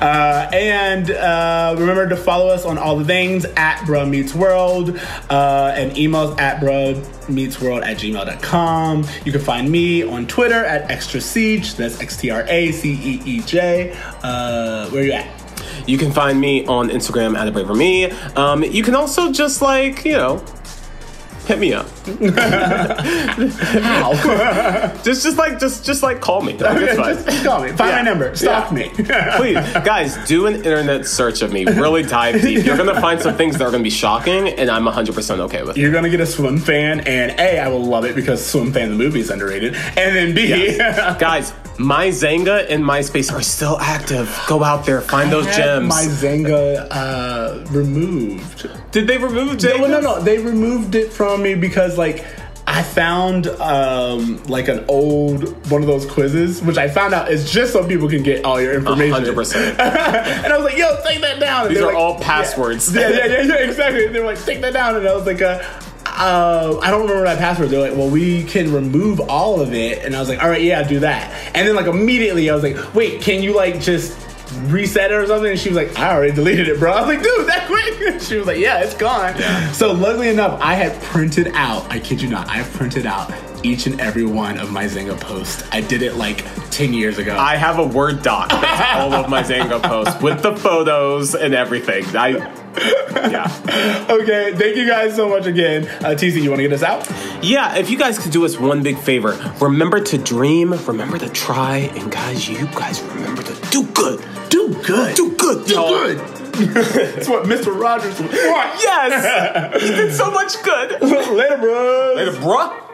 Uh, and uh, remember to follow us on all the things at Bruh Meets World uh, and emails at Bruh Meets World at gmail.com. You can find me on Twitter at Extra Siege. That's X T R A C E E J. Uh, where you at?
You can find me on Instagram at a braver me. Um, you can also just like you know. Hit me up.
How?
Just, just like, just, just like, call me. Like, it's fine.
Just call me. Find
Yeah.
my number. Stalk
Yeah.
me.
Please, guys, do an internet search of me. Really dive deep. You're gonna find some things that are gonna be shocking, and I'm 100% okay with it.
You're gonna get a Swimfan, and A, I will love it because Swimfan the movie is underrated, and then B,
Guys, my Xanga and MySpace are still active. Go out there, find those
I had
gems.
My Xanga uh, removed.
Did they remove
No, no, no. They removed it from me because like. I found um, like an old one of those quizzes, which I found out is just so people can get all your information.
100%.
and I was like, "Yo, take that down." And
These are
like-
all passwords.
Yeah, yeah, yeah, yeah, exactly. And they were like, "Take that down," and I was like, uh, uh, "I don't remember that password." They're like, "Well, we can remove all of it," and I was like, "All right, yeah, do that." And then like immediately, I was like, "Wait, can you like just?" Reset it or something and she was like i already deleted it bro. I was like dude that quick? She was like yeah it's gone. So luckily enough i had printed out i kid you not i have printed out each and every one of my Xanga posts. I did it like 10 years ago.
I have a Word doc that's all of my Xanga posts with the photos and everything. I, yeah.
okay thank you guys so much again uh, tc you want to get us out
Yeah, if you guys could do us one big favor, remember to dream, remember to try, and guys, you guys remember to do good.
do good
Do good,
do
y'all.
good that's what mr rogers would want
Yes! he did so much good.
later bro
Later, bruh.